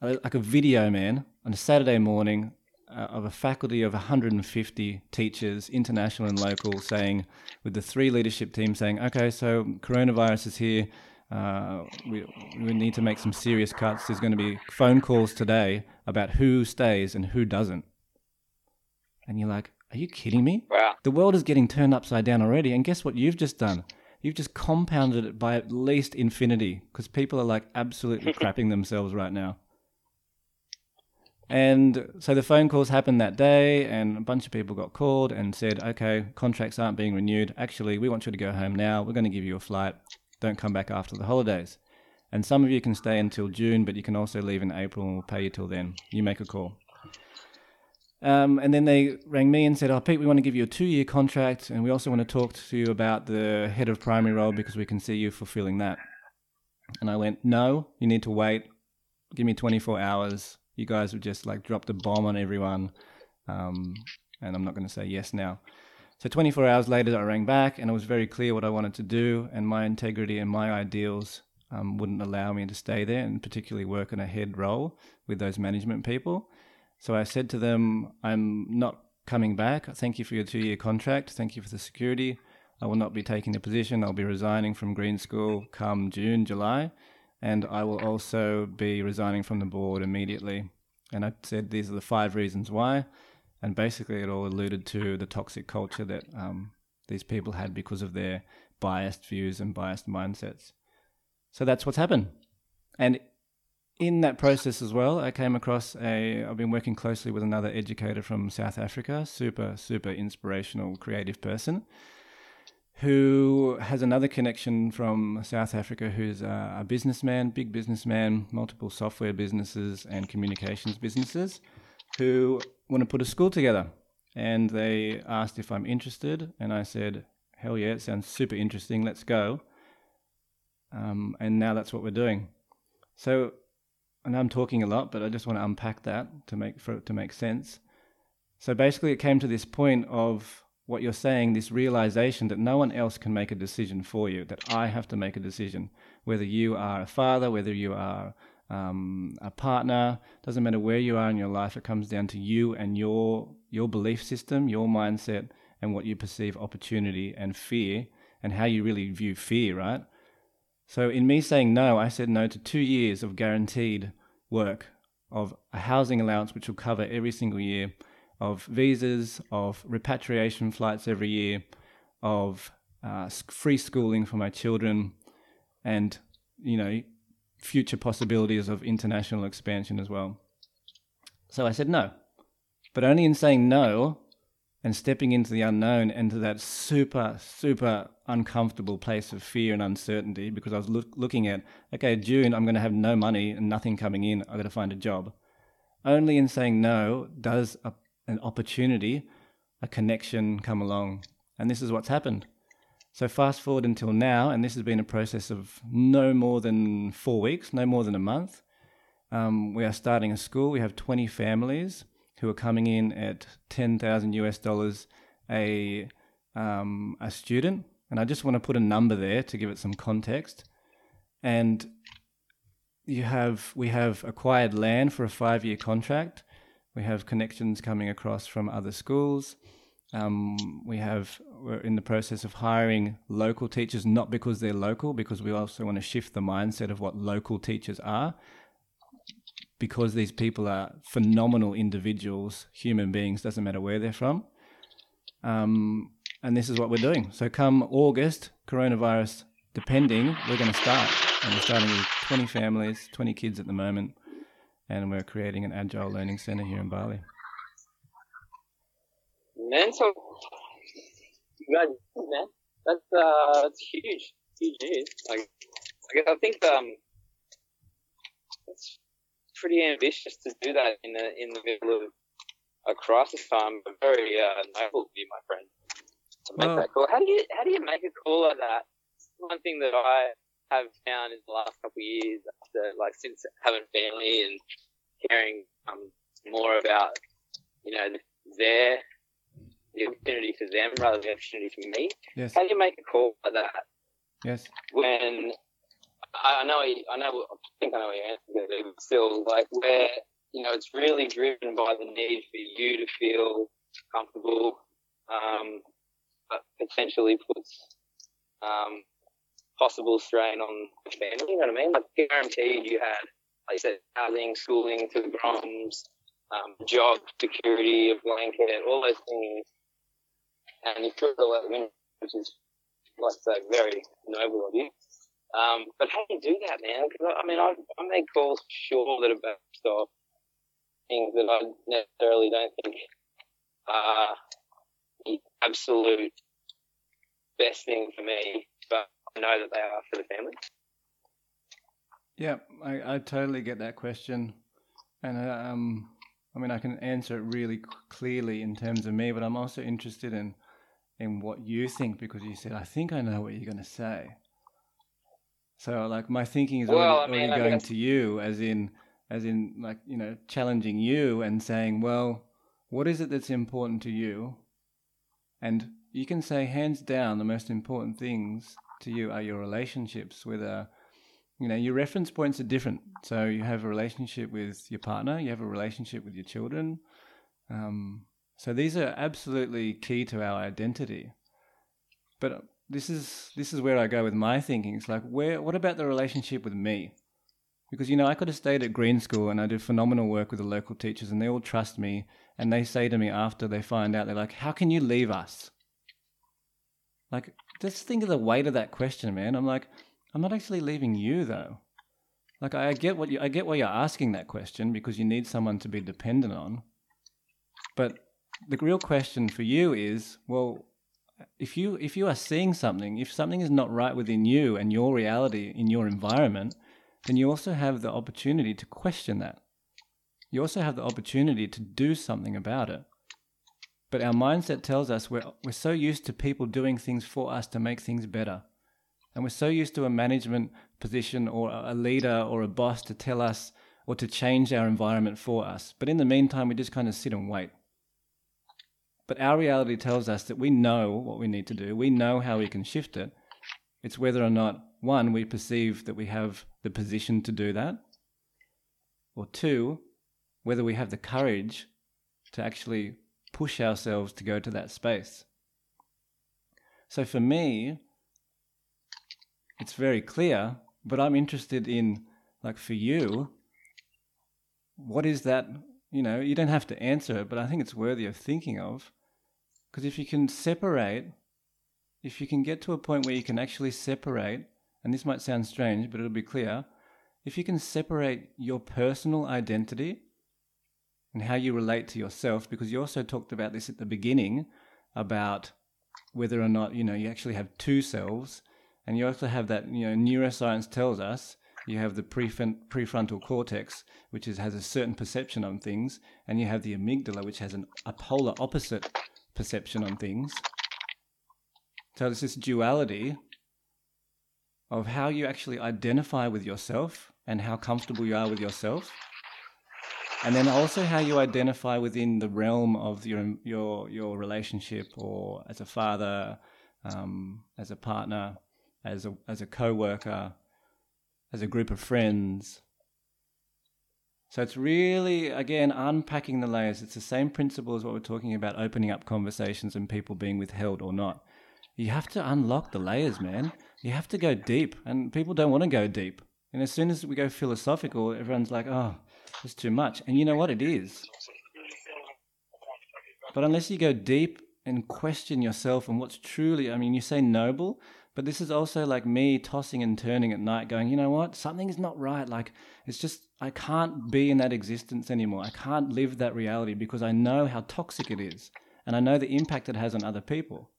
uh, like a video man on a Saturday morning uh, of a faculty of 150 teachers, international and local, saying with the three leadership teams saying, okay, so coronavirus is here. Uh, we, we need to make some serious cuts. There's going to be phone calls today about who stays and who doesn't. And you're like, are you kidding me? Wow. The world is getting turned upside down already. And guess what you've just done? You've just compounded it by at least infinity because people are like absolutely crapping themselves right now. And so the phone calls happened that day, and a bunch of people got called and said, okay, contracts aren't being renewed. Actually, we want you to go home now. We're going to give you a flight. Don't come back after the holidays. And some of you can stay until June, but you can also leave in April and we'll pay you till then. You make a call. Um, and then they rang me and said, Oh, Pete, we want to give you a two year contract, and we also want to talk to you about the head of primary role because we can see you fulfilling that. And I went, No, you need to wait. Give me 24 hours. You guys have just like dropped a bomb on everyone. Um, and I'm not going to say yes now. So 24 hours later, I rang back and it was very clear what I wanted to do, and my integrity and my ideals um, wouldn't allow me to stay there and particularly work in a head role with those management people. So I said to them, I'm not coming back. Thank you for your two year contract. Thank you for the security. I will not be taking the position. I'll be resigning from Green School come June, July. And I will also be resigning from the board immediately. And I said these are the five reasons why. And basically, it all alluded to the toxic culture that um, these people had because of their biased views and biased mindsets. So that's what's happened. And in that process as well, I came across a. I've been working closely with another educator from South Africa, super, super inspirational, creative person, who has another connection from South Africa, who's a, a businessman, big businessman, multiple software businesses and communications businesses, who want to put a school together. And they asked if I'm interested, and I said, "Hell yeah, it sounds super interesting. Let's go." Um, and now that's what we're doing. So and I'm talking a lot, but I just want to unpack that to make for it to make sense. So basically, it came to this point of what you're saying, this realization that no one else can make a decision for you, that I have to make a decision. Whether you are a father, whether you are um, a partner, doesn't matter where you are in your life, it comes down to you and your your belief system, your mindset, and what you perceive opportunity and fear, and how you really view fear, right? So, in me saying no, I said no to two years of guaranteed work, of a housing allowance which will cover every single year, of visas, of repatriation flights every year, of uh, free schooling for my children, and, you know, future possibilities of international expansion as well. So I said no. But only in saying no and stepping into the unknown, into that super, super uncomfortable place of fear and uncertainty because I was look, looking at, okay, June, I'm going to have no money and nothing coming in. I've got to find a job. Only in saying no does a, an opportunity, a connection come along. And this is what's happened. So, fast forward until now, and this has been a process of no more than four weeks, no more than a month. Um, we are starting a school. We have 20 families who are coming in at 10,000 US dollars a, um, a student. And I just want to put a number there to give it some context. And you have we have acquired land for a five year contract. We have connections coming across from other schools. Um, we have we're in the process of hiring local teachers, not because they're local, because we also want to shift the mindset of what local teachers are because these people are phenomenal individuals, human beings, doesn't matter where they're from. Um, and this is what we're doing. So, come August, coronavirus depending, we're going to start. And we're starting with 20 families, 20 kids at the moment, and we're creating an agile learning center here in Bali. Man, so man, that's uh, that's huge, huge news. Like, I think um, pretty ambitious to do that in the in the middle of a crisis time. But very uh, noble of you, my friend, to make well, that call. How do you how do you make a call like that? One thing that I have found in the last couple of years, after like since having family and caring um, more about you know their the opportunity for them rather than the opportunity for me. Yes. How do you make a call like that? Yes. When I know, I know, I think I know your answer, but still, like where you know it's really driven by the need for you to feel comfortable, um, but potentially puts um, possible strain on the family. You know what I mean? Like guaranteed, you had, like I said, housing, schooling to the Groms, um, job security, a blanket, all those things, and you threw it all out the window, which is, like I say, very noble of you. Um, but how do you do that, man? Because I mean, I, I make calls sure that based off things that I necessarily don't think are the absolute best thing for me, but I know that they are for the family. Yeah, I, I totally get that question, and uh, um, I mean I can answer it really clearly in terms of me, but I'm also interested in in what you think because you said I think I know what you're going to say. So like my thinking is well, already, I mean, already going to you, as in as in like you know challenging you and saying, well, what is it that's important to you? And you can say hands down the most important things to you are your relationships with a you know your reference points are different so you have a relationship with your partner you have a relationship with your children um, so these are absolutely key to our identity but this is this is where I go with my thinking. It's like, where? What about the relationship with me? Because you know, I could have stayed at Green School and I did phenomenal work with the local teachers, and they all trust me. And they say to me after they find out, they're like, "How can you leave us?" Like, just think of the weight of that question, man. I'm like, I'm not actually leaving you though. Like, I get what you, I get why you're asking that question because you need someone to be dependent on. But the real question for you is, well, if you if you are seeing something, if something is not right within you and your reality in your environment, then you also have the opportunity to question that. You also have the opportunity to do something about it. But our mindset tells us we're, we're so used to people doing things for us to make things better. And we're so used to a management position or a leader or a boss to tell us or to change our environment for us. But in the meantime, we just kind of sit and wait. But our reality tells us that we know what we need to do, we know how we can shift it. It's whether or not, one, we perceive that we have the position to do that, or two, whether we have the courage to actually push ourselves to go to that space. So for me, it's very clear, but I'm interested in, like for you, what is that? You know, you don't have to answer it, but I think it's worthy of thinking of. Because if you can separate, if you can get to a point where you can actually separate, and this might sound strange, but it'll be clear, if you can separate your personal identity and how you relate to yourself, because you also talked about this at the beginning about whether or not, you know, you actually have two selves, and you also have that, you know, neuroscience tells us you have the prefrontal cortex, which is, has a certain perception on things, and you have the amygdala, which has an, a polar opposite perception on things. So there's this duality of how you actually identify with yourself and how comfortable you are with yourself. And then also how you identify within the realm of your your your relationship or as a father, um, as a partner, as a as a co-worker, as a group of friends, so it's really, again, unpacking the layers. It's the same principle as what we're talking about opening up conversations and people being withheld or not. You have to unlock the layers, man. You have to go deep, and people don't want to go deep. And as soon as we go philosophical, everyone's like, oh, it's too much. And you know what? It is. But unless you go deep and question yourself and what's truly, I mean, you say noble, but this is also like me tossing and turning at night, going, you know what? Something is not right. Like, it's just, I can't be in that existence anymore. I can't live that reality because I know how toxic it is. And I know the impact it has on other people.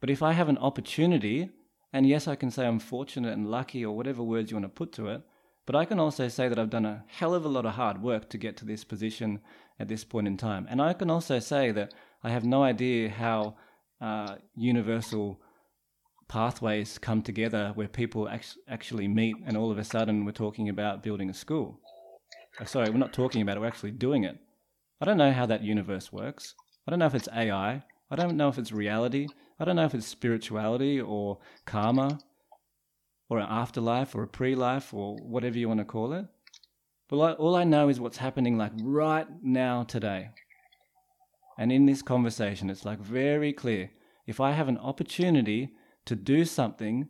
But if I have an opportunity, and yes, I can say I'm fortunate and lucky or whatever words you want to put to it, but I can also say that I've done a hell of a lot of hard work to get to this position at this point in time. And I can also say that I have no idea how uh, universal pathways come together where people actually meet, and all of a sudden we're talking about building a school. Oh, sorry, we're not talking about it, we're actually doing it. I don't know how that universe works. I don't know if it's AI. I don't know if it's reality. I don't know if it's spirituality or karma. or an afterlife or a pre-life or whatever you want to call it. But all I know is what's happening like right now today. And in this conversation, it's like very clear. If I have an opportunity to do something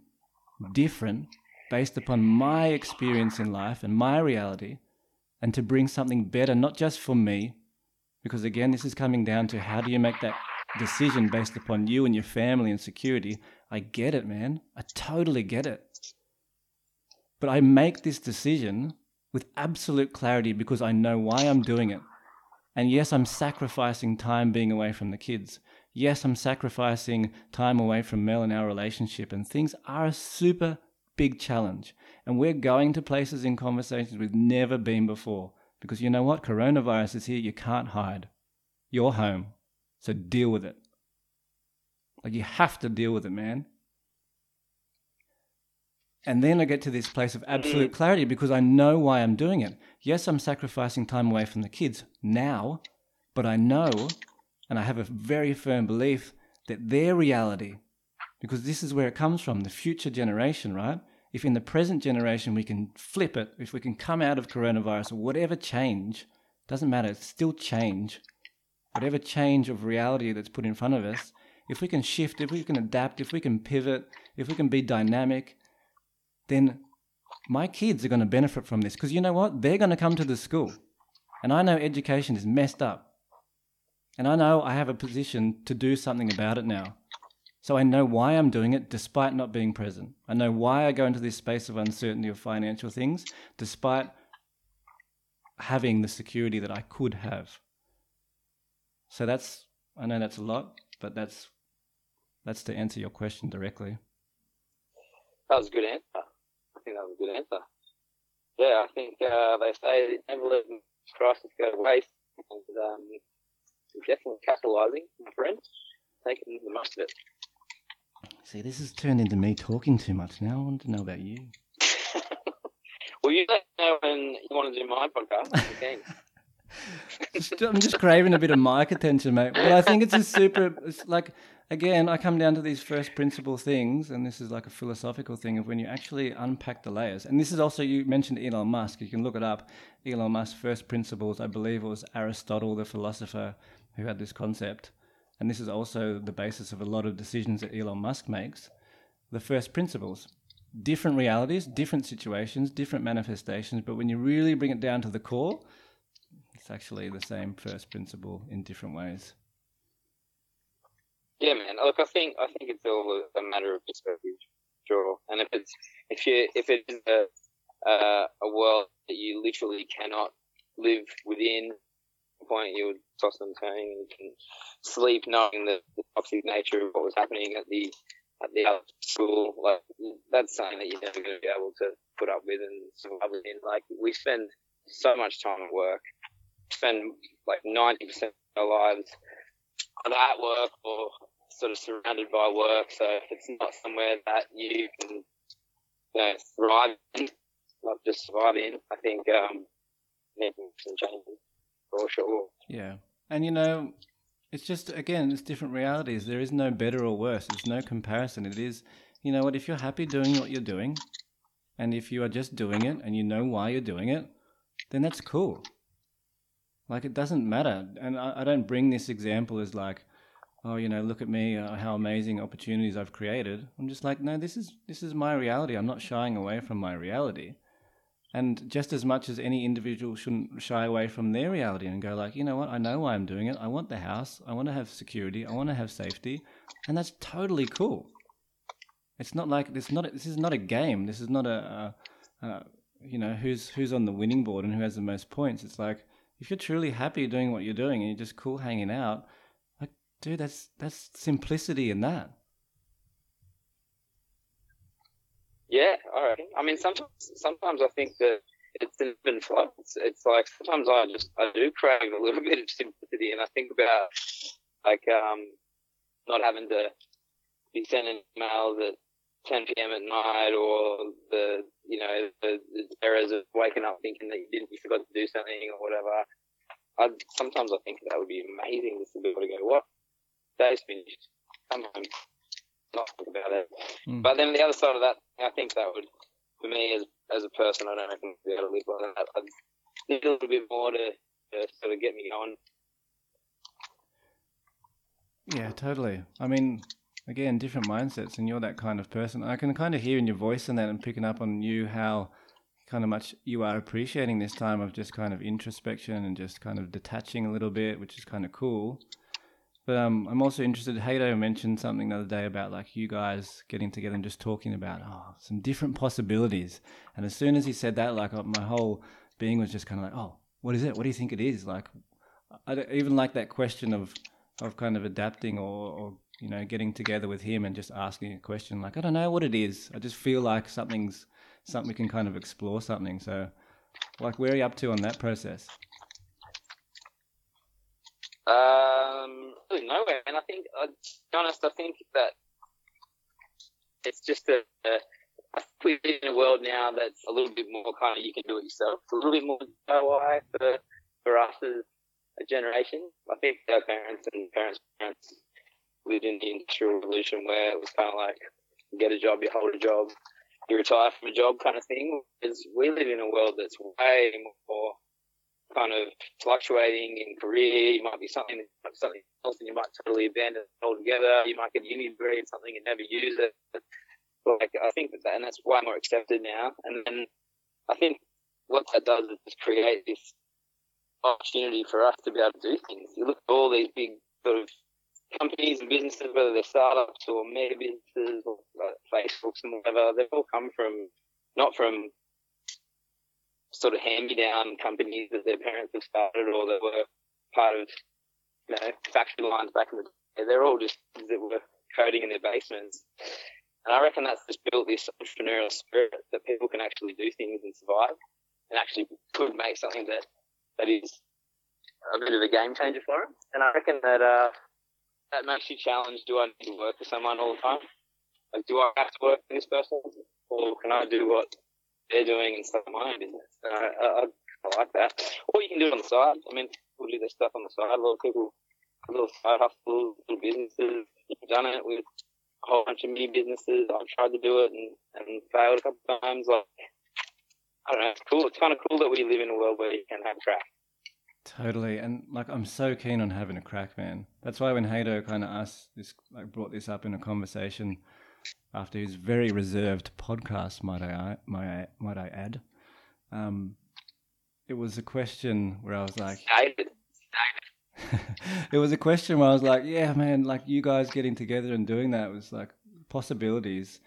different based upon my experience in life and my reality, and to bring something better, not just for me, because again, this is coming down to how do you make that decision based upon you and your family and security. I get it, man. I totally get it. But I make this decision with absolute clarity because I know why I'm doing it. And yes, I'm sacrificing time being away from the kids. Yes, I'm sacrificing time away from Mel and our relationship, and things are a super big challenge. And we're going to places in conversations we've never been before. Because you know what? Coronavirus is here. You can't hide. You're home. So deal with it. Like you have to deal with it, man. And then I get to this place of absolute mm. clarity because I know why I'm doing it. Yes, I'm sacrificing time away from the kids now, but I know and I have a very firm belief that their reality, because this is where it comes from, the future generation, right? If in the present generation we can flip it, if we can come out of coronavirus or whatever change, doesn't matter, it's still change, whatever change of reality that's put in front of us, if we can shift, if we can adapt, if we can pivot, if we can be dynamic, then my kids are going to benefit from this. Because you know what? They're going to come to the school. And I know education is messed up. And I know I have a position to do something about it now. So I know why I'm doing it despite not being present. I know why I go into this space of uncertainty of financial things despite having the security that I could have. So that's I know that's a lot, but that's that's to answer your question directly. That was a good answer. I think that was a good answer. Yeah, I think uh, they say never let crisis go to waste, and um, definitely capitalising, my friend, taking the most of it. See, this has turned into me talking too much now. I want to know about you. well, you let me know when you want to do my podcast. I'm just craving a bit of mic attention, mate. But I think it's a super. It's like again, I come down to these first principle things, and this is like a philosophical thing of when you actually unpack the layers. And this is also you mentioned Elon Musk. You can look it up. Elon Musk's first principles. I believe it was Aristotle, the philosopher, who had this concept. And this is also the basis of a lot of decisions that Elon Musk makes. The first principles. Different realities, different situations, different manifestations, but when you really bring it down to the core, it's actually the same first principle in different ways. Yeah, man. Look, I think I think it's all a matter of perspective, sure. And if it's if you if it is a uh, a world that you literally cannot live within, point you would and turn and you can sleep knowing the, the toxic nature of what was happening at the at the other school. Like that's something that you're never going to be able to put up with and survive within. Like we spend so much time at work, spend like ninety percent of our lives at work or sort of surrounded by work. So if it's not somewhere that you can you know, thrive in, not just survive in, I think um, making some changes for sure. Yeah, and you know, it's just again, it's different realities. There is no better or worse. There's no comparison. It is, you know what? If you're happy doing what you're doing, and if you are just doing it and you know why you're doing it, then that's cool. Like it doesn't matter. And I, I don't bring this example as like, oh, you know, look at me, uh, how amazing opportunities I've created. I'm just like, no, this is this is my reality. I'm not shying away from my reality. And just as much as any individual shouldn't shy away from their reality and go like, you know what, I know why I'm doing it. I want the house. I want to have security. I want to have safety, and that's totally cool. It's not like this. Not this is not a game. This is not a, a, a you know who's who's on the winning board and who has the most points. It's like if you're truly happy doing what you're doing and you're just cool hanging out, like, dude, that's that's simplicity in that. Yeah, all right. I mean, sometimes sometimes I think that it's been flow. It's, it's like sometimes I just I do crave a little bit of simplicity, and I think about like um not having to be sending emails at 10 p.m. at night, or the you know the, the errors of waking up thinking that you didn't you forgot to do something or whatever. I sometimes I think that would be amazing just to be able to go, what day's finished, come home, not think about it. Mm. But then the other side of that I think that would, for me as as a person, I don't reckon I'd be able to live like that. I need a little bit more to, to sort of get me going. Yeah, totally. I mean, again, different mindsets, and you're that kind of person. I can kind of hear in your voice and that, and picking up on you how kind of much you are appreciating this time of just kind of introspection and just kind of detaching a little bit, which is kind of cool. But um, I'm also interested. Haydo mentioned something the other day about like you guys getting together and just talking about oh some different possibilities. And as soon as he said that, like uh, my whole being was just kind of like, oh, what is it? What do you think it is? Like, I don't, even like that question of of kind of adapting or, or you know getting together with him and just asking a question. Like, I don't know what it is. I just feel like something's something we can kind of explore something. So, like, where are you up to on that process? Um, really nowhere. And I think, uh, to be honest, I think that it's just a, we live in a world now that's a little bit more kind of you can do it yourself. It's a little bit more DIY for for us as a generation. I think our parents and parents' parents lived in the industrial revolution where it was kind of like get a job, you hold a job, you retire from a job kind of thing. Is we live in a world that's way more kind of fluctuating in career. You might be something, something else, and you might totally abandon it altogether. You might get a uni degree in something and never use it. Like I think that, and that's way more accepted now. And then I think what that does is create this opportunity for us to be able to do things. You look at all these big sort of companies and businesses, whether they're startups or mega businesses or like Facebooks and whatever, they've all come from not from sort of hand-me-down companies that their parents have started or that were part of, you know, factory lines back in the day. They're all just that were coding in their basements. And I reckon that's just built this entrepreneurial spirit that people can actually do things and survive and actually could make something that, that is a bit of a game changer for them. And I reckon that, uh, that makes you challenge, do I need to work for someone all the time? Like, do I have to work for this person? Or can I do what they're doing and start my own business? Uh, I, I, like that. Or you can do it on the side. I mean, people do their stuff on the side. A lot of people, little side hustles, little businesses. You've done it with a whole bunch of mini businesses. I've tried to do it and, and failed a couple of times. Like, I don't know. It's cool. It's kind of cool that we live in a world where you can have crack. Totally, and like I'm so keen on having a crack, man. That's why when Haydo kind of asked this, like brought this up in a conversation after his very reserved podcast, might I might I, might I add, um, it was a question where I was like, David, David. it was a question where I was like, yeah, man, like you guys getting together and doing that was like possibilities,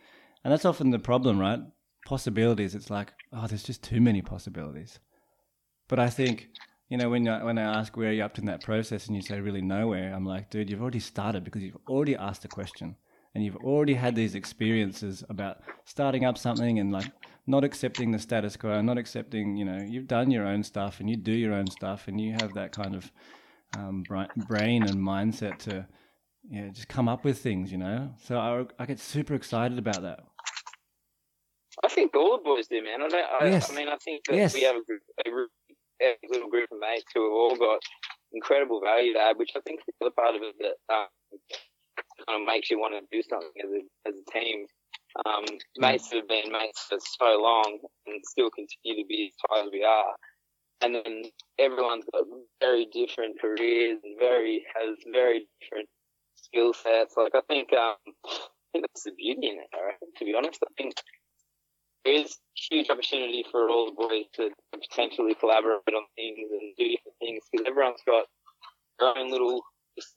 and that's often the problem, right? Possibilities. It's like, oh, there's just too many possibilities. But I think you know, when I, when I ask where are you're up to in that process and you say really nowhere, I'm like, dude, you've already started because you've already asked a question and you've already had these experiences about starting up something and like not accepting the status quo, not accepting, you know, you've done your own stuff and you do your own stuff and you have that kind of um, brain and mindset to, yeah, just come up with things, you know. So I, I get super excited about that. I think all the boys do, man. I, don't, I, yes. I mean, I think that yes. we have a, group, a group little group of mates who have all got incredible value to add, which I think is the part of it that um, kind of makes you want to do something as a, as a team. Um, mates that have been mates for so long and still continue to be as tight as we are. And then everyone's got very different careers and very has very different skill sets. Like I think, um, I think that's the beauty in it. Right? To be honest, I think there is huge opportunity for all the boys to potentially collaborate on things and do different things because everyone's got their own little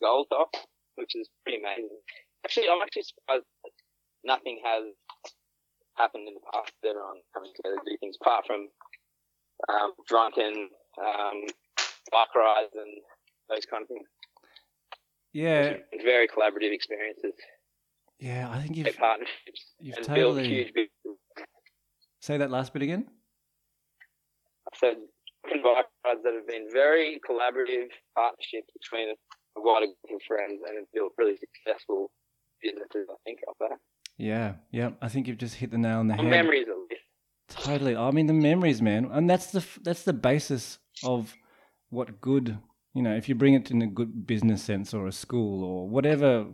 goal top, which is pretty amazing. Actually, I'm actually surprised that nothing has happened in the past with everyone coming together to do things apart from um, drunken um, bike rides and those kind of things. Yeah, very collaborative experiences. Yeah, I think you've partnerships you've and totally build huge Say that last bit again. So, bike rides that have been very collaborative partnerships between a group of friends and built really successful businesses, I think, off that. Yeah, yeah. I think you've just hit the nail on the head. Memories at least. Totally. I mean, the memories, man, and that's the that's the basis of what good. You know, if you bring it in a good business sense or a school or whatever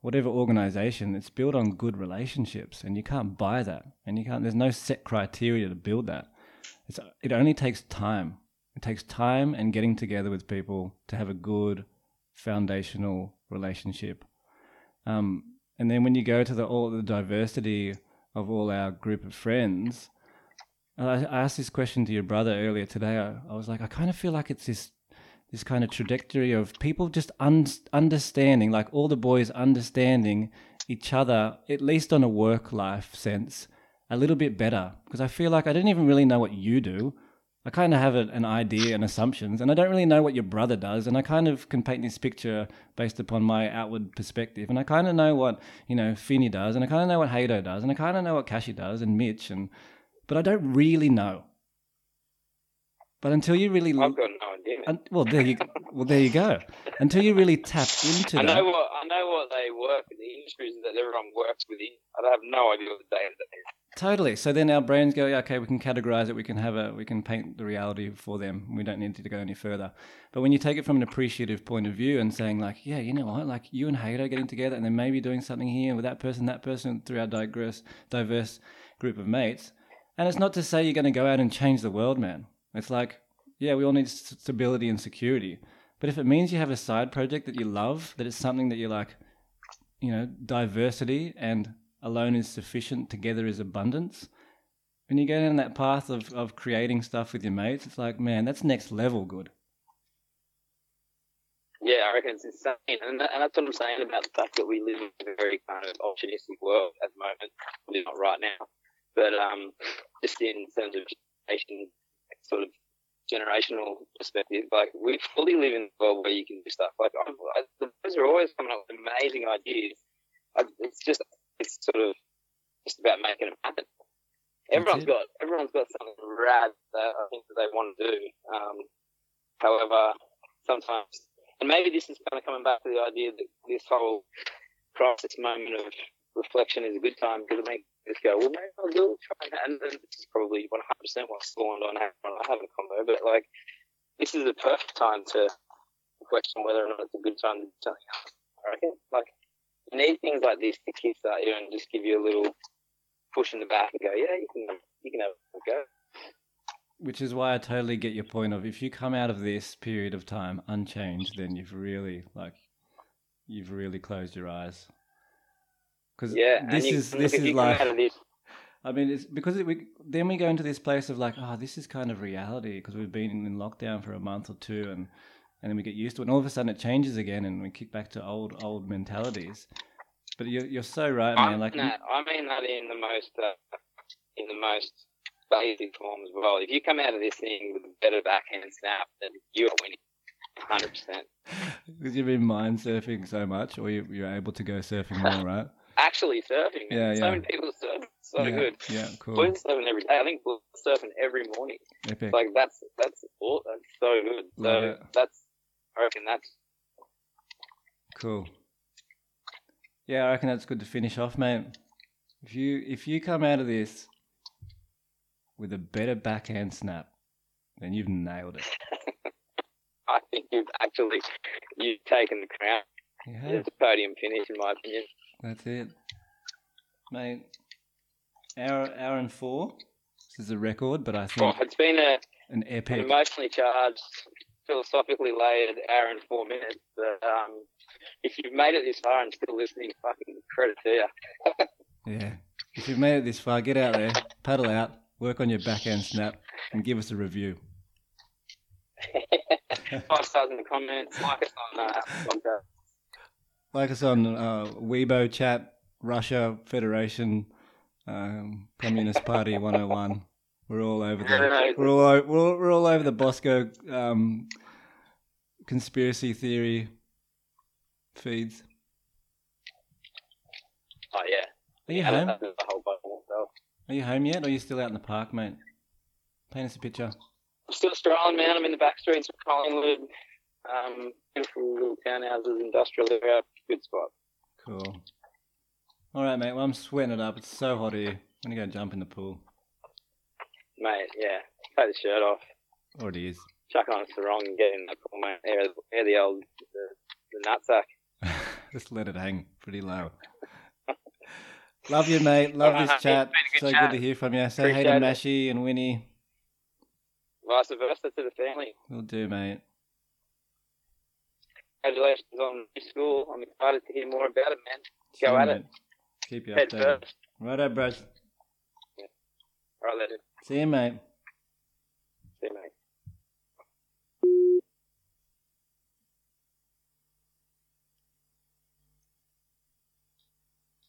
whatever organization, it's built on good relationships, and you can't buy that, and you can't. There's no set criteria to build that. It's it only takes time. It takes time and getting together with people to have a good foundational relationship. Um, and then when you go to the all the diversity of all our group of friends, I, I asked this question to your brother earlier today. I, I was like, I kind of feel like it's this this kind of trajectory of people just un- understanding, like all the boys understanding each other, at least on a work life sense, a little bit better. Because I feel like I didn't even really know what you do. I kind of have a, an idea and assumptions, and I don't really know what your brother does. And I kind of can paint this picture based upon my outward perspective. And I kind of know what, you know, Finny does, and I kind of know what Haydo does, and I kind of know what Kashi does, and Mitch, and but I don't really know. But until you really, I've got no idea. un- well, there you, well, there you go. Until you really tap into I that, know what I know what they work in the industries that everyone works within. I have no idea what the day to day is. Totally. So then our brains go, okay, we can categorize it. We can have a, we can paint the reality for them. We don't need to go any further. But when you take it from an appreciative point of view and saying like, yeah, you know what, like you and Haydo getting together and then maybe doing something here with that person, that person through our diverse, diverse group of mates. And it's not to say you're going to go out and change the world, man. It's like, yeah, we all need stability and security. But if it means you have a side project that you love, that it's something that you like, you know, diversity and alone is sufficient, together is abundance. When you go down that path of, of creating stuff with your mates, it's like, man, that's next level good. Yeah, I reckon it's insane, and, that, and that's what I'm saying about the fact that we live in a very kind of opportunistic world at the moment. Well, not right now, but um, just in terms of generation, sort of generational perspective, like we fully live in a world where you can do stuff. Like I'm, I, the guys are always coming up with amazing ideas. I, it's just it's sort of just about making them happen. Everyone's it. got everyone's got something rad that I think that they want to do. Um, however, sometimes, and maybe this is kind of coming back to the idea that this whole crisis moment of reflection is a good time because it makes us go, well, maybe I'll do it. Try that. And then this is probably 100% what spawned on having having a combo, but like, this is the perfect time to question whether or not it's a good time to do something else. I reckon. Like, you need things like this to kickstart you and just give you a little push in the back and go, yeah, you can, you can have a go. Which is why I totally get your point of if you come out of this period of time unchanged, then you've really like you've really closed your eyes. Because Yeah, this you, is this is like this, I mean, it's because it, we then we go into this place of like, oh, this is kind of reality because we've been in lockdown for a month or two, and and then we get used to it, and all of a sudden it changes again, and we kick back to old old mentalities. But you're you're so right, I man. Like, mean I mean that in the most, uh, in the most basic form as well. If you come out of this thing with a better backhand snap, then you are winning, hundred percent. because you've been mind surfing so much, or you, you're able to go surfing more, right? Actually surfing, man. Yeah, so many people surf, so yeah, good. Yeah, cool, We're surfing every day. I think we're surfing every morning. epic. Like that's that's aw- that's so good. So that's I reckon that's Cool. Yeah, I reckon that's good to finish off, mate. If you if you come out of this with a better backhand snap, then you've nailed it. I think you've actually you've taken the crown. You It's a podium finish in my opinion. That's it, mate. Hour hour and four. This is a record, but I Oh, think it's been a an an epic. emotionally charged, philosophically layered hour and four minutes. But um, if you've made it this far and still listening, fucking credit to you. Yeah. If you've made it this far, get out there, paddle out, work on your backhand snap, and give us a review. Five stars in the comments. Like us on uh, Podcast. like us on uh, Weibo chat, Russia Federation, um, Communist Party 101. We're all over the we're all we're all, we're all over the Bosco um, conspiracy theory feeds. Oh yeah. Are you Yeah, home? that's the whole bubble itself. Are you home yet, or are you still out in the park, mate? Paint us a picture. I'm still strolling, man. I'm in the back streets of Collingwood. Um, beautiful little townhouses, industrial area. Good spot. Cool. All right, mate. Well, I'm sweating it up. It's so hot here. I'm gonna go jump in the pool. Mate, yeah. Take the shirt off. Or it is. Chuck on a sarong and get in the. Air, air the old, the, the nutsack. Just let it hang pretty low. Love you, mate. Love this chat. it's So a good good to hear from you. Say hey to Appreciate. Mashy and Winnie. Vice versa to the family. We'll do, mate. Congratulations on your school. I'm excited to hear more about it, man. Go Sure, at mate. it. Keep you Head updated. first. Righto, bros. All right, later. See you, mate. See you, mate.